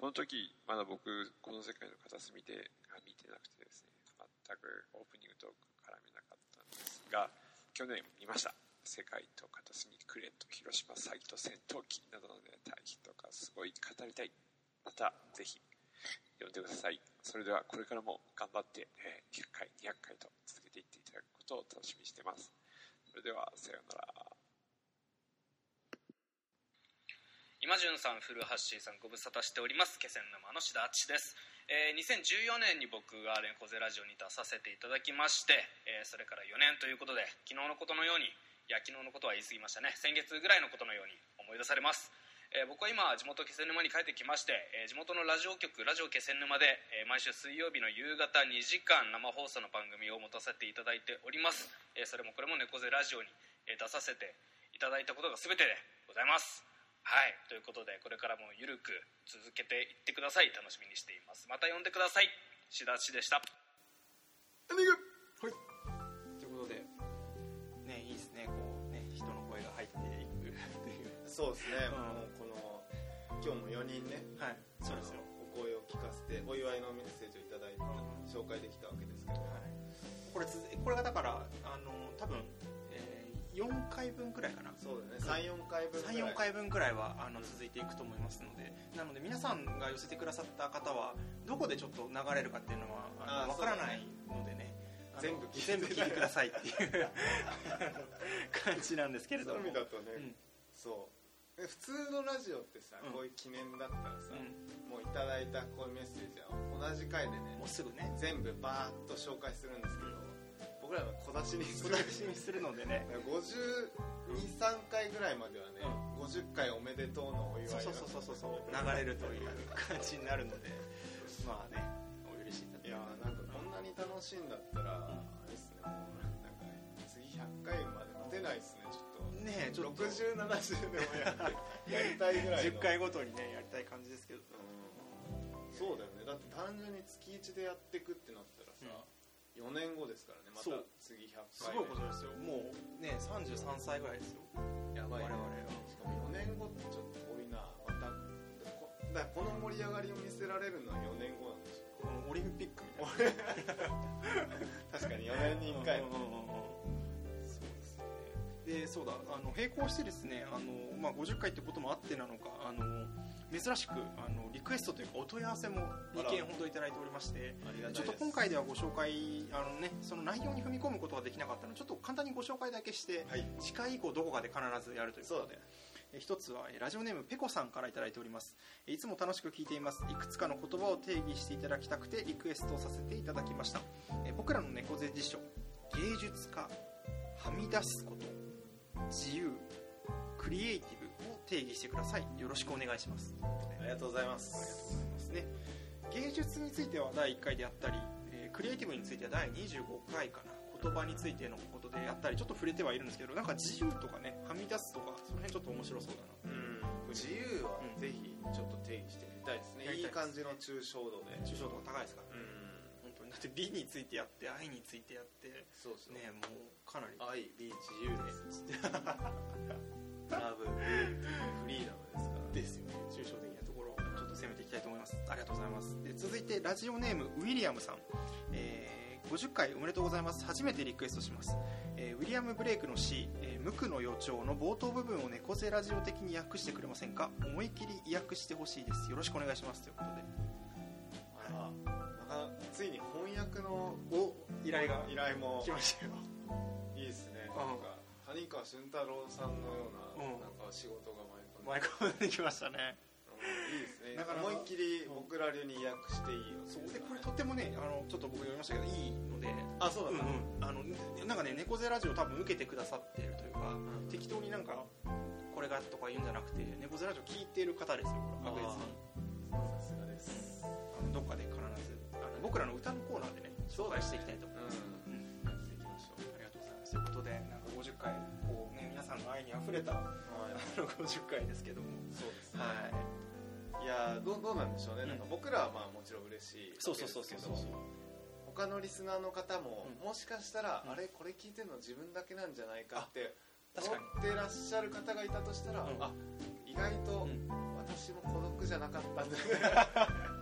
Speaker 7: この時まだ僕この世界の片隅で見てなくてですね全くオープニングトーク絡めなかったんですが去年見ました。世界と片隅クレート広島サイト戦闘機などのね対比とかすごい語りたい。またぜひ読んでください。それではこれからも頑張って、えー100回200回と続けていっていただくことを楽しみにしてます。それではさようなら。
Speaker 8: 今潤さん古橋さんご無沙汰しております。気仙沼の志田敦です、えー2014年に僕がレンコゼラジオに出させていただきまして、えーそれから4年ということで昨日のことのようにいや昨日のことは言い過ぎましたね。先月ぐらいのことのように思い出されます、えー僕は今地元気仙沼に帰ってきまして、えー地元のラジオ局ラジオ気仙沼で、えー毎週水曜日の夕方2時間生放送の番組を持たせていただいております、えそれもこれも猫背ラジオに、え出させていただいたことが全てでございます。はい。ということでこれからもゆるく続けていってください。楽しみにしています。また呼んでください。しだちでした。
Speaker 2: そうですね、
Speaker 3: うん。
Speaker 2: もうこの今日も4人ね。
Speaker 3: はい。そうですよ。
Speaker 2: お声を聞かせてお祝いのメッセージをいただいて紹介できたわけですけど、
Speaker 3: これつこれがだからあの多分、えー、4回分くらいかな。
Speaker 2: そうだね。34回分ぐらい。
Speaker 3: 34回分くらいはあの続いていくと思いますので。なので皆さんが寄せてくださった方はどこでちょっと流れるかっていうのはあの
Speaker 2: あー
Speaker 3: 分からないのでね。あの
Speaker 2: 全部聞いて
Speaker 3: 全部聞いてくださいっていう 感じなんですけれども。
Speaker 2: そういう意味だとね、
Speaker 3: うん。
Speaker 2: そうで普通のラジオってさ、
Speaker 3: うん。
Speaker 2: こういう記念だったらさ、
Speaker 3: う
Speaker 2: もういただいたこういうメッセージは同じ回でね
Speaker 3: んもうすぐね。
Speaker 2: 全部バーッと紹介するんですけど僕らは小出しにす
Speaker 3: 小
Speaker 2: る
Speaker 3: 出しにするのでね。
Speaker 2: 523回ぐらいまではね、50回おめでとうのお祝いが
Speaker 3: そうそうそうそうそう。流れるという感じになるのでまあねお許しいただ
Speaker 2: いやーなんかこんなに楽しいんだったら、あれですねもうなんか次100回まで待てないですね
Speaker 3: ねえちょっと。
Speaker 2: 6070でもややりたいぐらいの。
Speaker 3: 10回ごとにねやりたい感じですけど。
Speaker 2: うん。そうだよね。だって単純に月1でやっていくってなったらさ、4年後ですからね。また次100
Speaker 3: す
Speaker 2: 回
Speaker 3: ごいことですよ。もうね33歳ぐらいですよ。
Speaker 2: やばい、ね、
Speaker 3: 我々は。
Speaker 2: しかも4年後ってちょっと遠いな。またこだこの盛り上がりを見せられるのは4年後なんですよ。
Speaker 3: このオリンピックみたいな。
Speaker 2: 確かに4年に1回。
Speaker 3: うんうんうんうん
Speaker 2: で
Speaker 3: そうだあの並行してですねあの、まあ、50回ってこともあってなのかあの珍しくあのリクエストというかお問い合わせも2件ほどいただいておりましてちょっと今回ではご紹介あの、ね、その内容に踏み込むことはできなかったのでちょっと簡単にご紹介だけして、
Speaker 2: はい。
Speaker 3: 次回以降どこかで必ずやるという。ことでえ一つはえラジオネームペコさんからいただいております。えいつも楽しく聞いています。いくつかの言葉を定義していただきたくてリクエストをさせていただきました。え僕らの猫背辞書芸術家はみ出すこと自由クリエイティブを定義してください。よろしくお願いします。
Speaker 2: ありがとうございます。
Speaker 3: ます。ね。芸術については第1回であったり、えークリエイティブについては第25回かな。言葉についてのことでやったりちょっと触れてはいるんですけどなんか自由とかねはみ出すとかその辺ちょっと面白そうだな
Speaker 2: う。ん。自由は
Speaker 3: うん
Speaker 2: ぜひちょっと定義してみたいですね、
Speaker 3: い
Speaker 2: いい感じの抽象度で。
Speaker 3: 抽象度が高いですから、
Speaker 2: うん
Speaker 3: だって美についてやって愛についてやって
Speaker 2: そうそう。
Speaker 3: ねもうかなり。
Speaker 2: 愛美自由です。ラブ。フリーダムですから。
Speaker 3: ですよね。抽象的なところをちょっと攻めていきたいと思います。ありがとうございます。で続いてラジオネームウィリアムさん、えー50回おめでとうございます。初めてリクエストします、えーウィリアム・ブレイクの詩「えー無垢の予兆」の冒頭部分を猫背ラジオ的に訳してくれませんか？思い切り訳してほしいです。よろしくお願いします。ということで
Speaker 2: ついに翻訳の
Speaker 3: お依頼が
Speaker 2: 依頼も
Speaker 3: 来ましたよ。
Speaker 2: いいですね。
Speaker 3: ん。
Speaker 2: なんか谷川俊太郎さんのような
Speaker 3: うん。
Speaker 2: なんか仕事が舞い込んで。
Speaker 3: きましたね。
Speaker 2: うんいいですね。
Speaker 3: だから
Speaker 2: 思いっきり僕ら流に訳していいよ。
Speaker 3: そう。でこれとってもねあのちょっと僕読みましたけどいいので。
Speaker 2: あそうだ
Speaker 3: うんうん。あのなんかね猫背ラジオ多分受けてくださってるというか、適当になんかこれがとか言うんじゃなくて猫背ラジオ聞いてる方ですよ確実に。
Speaker 2: さすがです。
Speaker 3: あのどっかで僕らの歌のコーナーでね紹介していきたいと思います、
Speaker 2: うん。
Speaker 3: うん。
Speaker 2: やっていきましょう。
Speaker 3: ありがとうございます。ということでなんか50回こう、ね、皆さんの愛にあふれたあ
Speaker 2: はい。
Speaker 3: の50回ですけども。
Speaker 2: そうですね。
Speaker 3: はい。
Speaker 2: いやーどうどうなんでしょうね、
Speaker 3: うん。
Speaker 2: なんか僕らはまあもちろん嬉しい
Speaker 3: そうそうそうそうそう。
Speaker 2: 他のリスナーの方も、
Speaker 3: うん。
Speaker 2: もしかしたら、
Speaker 3: うん。
Speaker 2: あれこれ聞いてるの自分だけなんじゃないかって思ってらっしゃる方がいたとしたら、
Speaker 3: うん。
Speaker 2: あ意外と
Speaker 3: うん。
Speaker 2: 私も孤独じゃなかったんだ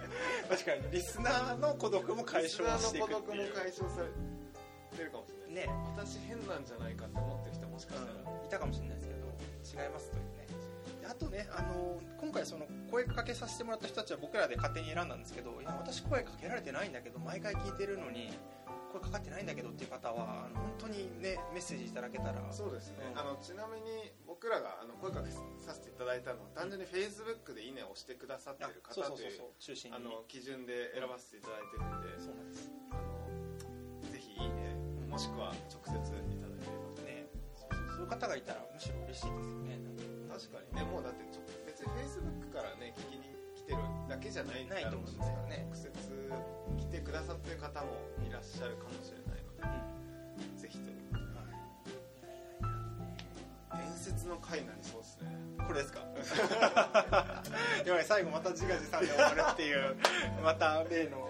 Speaker 3: 確かにリスナーの孤独も解消していく
Speaker 2: リスナーの孤
Speaker 3: っていう
Speaker 2: 独も解消されてるかもしれない
Speaker 3: ね。
Speaker 2: 私変なんじゃないかって思ってる人もしかしたら、
Speaker 3: いたかもしれないですけど違いますというね。であとねあの今回その声かけさせてもらった人たちは僕らで勝手に選んだんですけどいや私声かけられてないんだけど毎回聞いてるのに声かかってないんだけどっていう方はあの本当にねメッセージいただけたら。
Speaker 2: そうですね、
Speaker 3: うん。
Speaker 2: あのちなみに僕らがあの声かけさせていただいたのは単純に Facebook で「いいね」を押してくださって
Speaker 3: あ
Speaker 2: る方というあの基準で選ばせていただいてるんで、
Speaker 3: そうなんです。
Speaker 2: あのぜひ「いいね」もしくは直接いただけれ
Speaker 3: ね。そうそうそういう方がいたらむしろ嬉しいですよね。
Speaker 2: ば確かに。ねもうだってちょ別に Facebook からね聞きに来てるだけじゃない
Speaker 3: と思うんですからね。
Speaker 2: 直接来てくださってる方もいらっしゃるかもしれないので、ぜひとい。うことで伝説の回になりそうですね
Speaker 3: これですかやばい。最後また自画自賛で終わるってい。うまた例の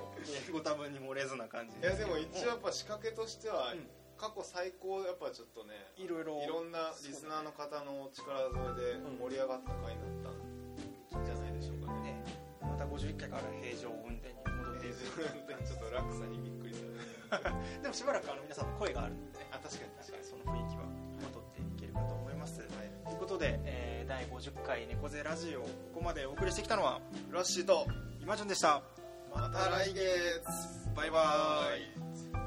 Speaker 3: ご多分に漏れずな感じ
Speaker 2: い。やでも一応やっぱ仕掛けとしては、
Speaker 3: うん
Speaker 2: 過去最高やっぱちょっとね
Speaker 3: い。ろい。ろ
Speaker 2: い。ろんなリスナーの方の力添えで盛り上がった回になったん
Speaker 3: 51回から平常運転に戻っていく
Speaker 2: ちょっと落差にびっくりされて
Speaker 3: でもしばらくあの皆さんの声があるのでね
Speaker 2: あ確かに確かに。
Speaker 3: その雰囲気は戻っていけるかと思います、ということで、えー第50回猫背ラジオここまでお送りしてきたのは
Speaker 2: ラッシーと
Speaker 3: 今順でした。
Speaker 2: また来月。
Speaker 3: バイバーイ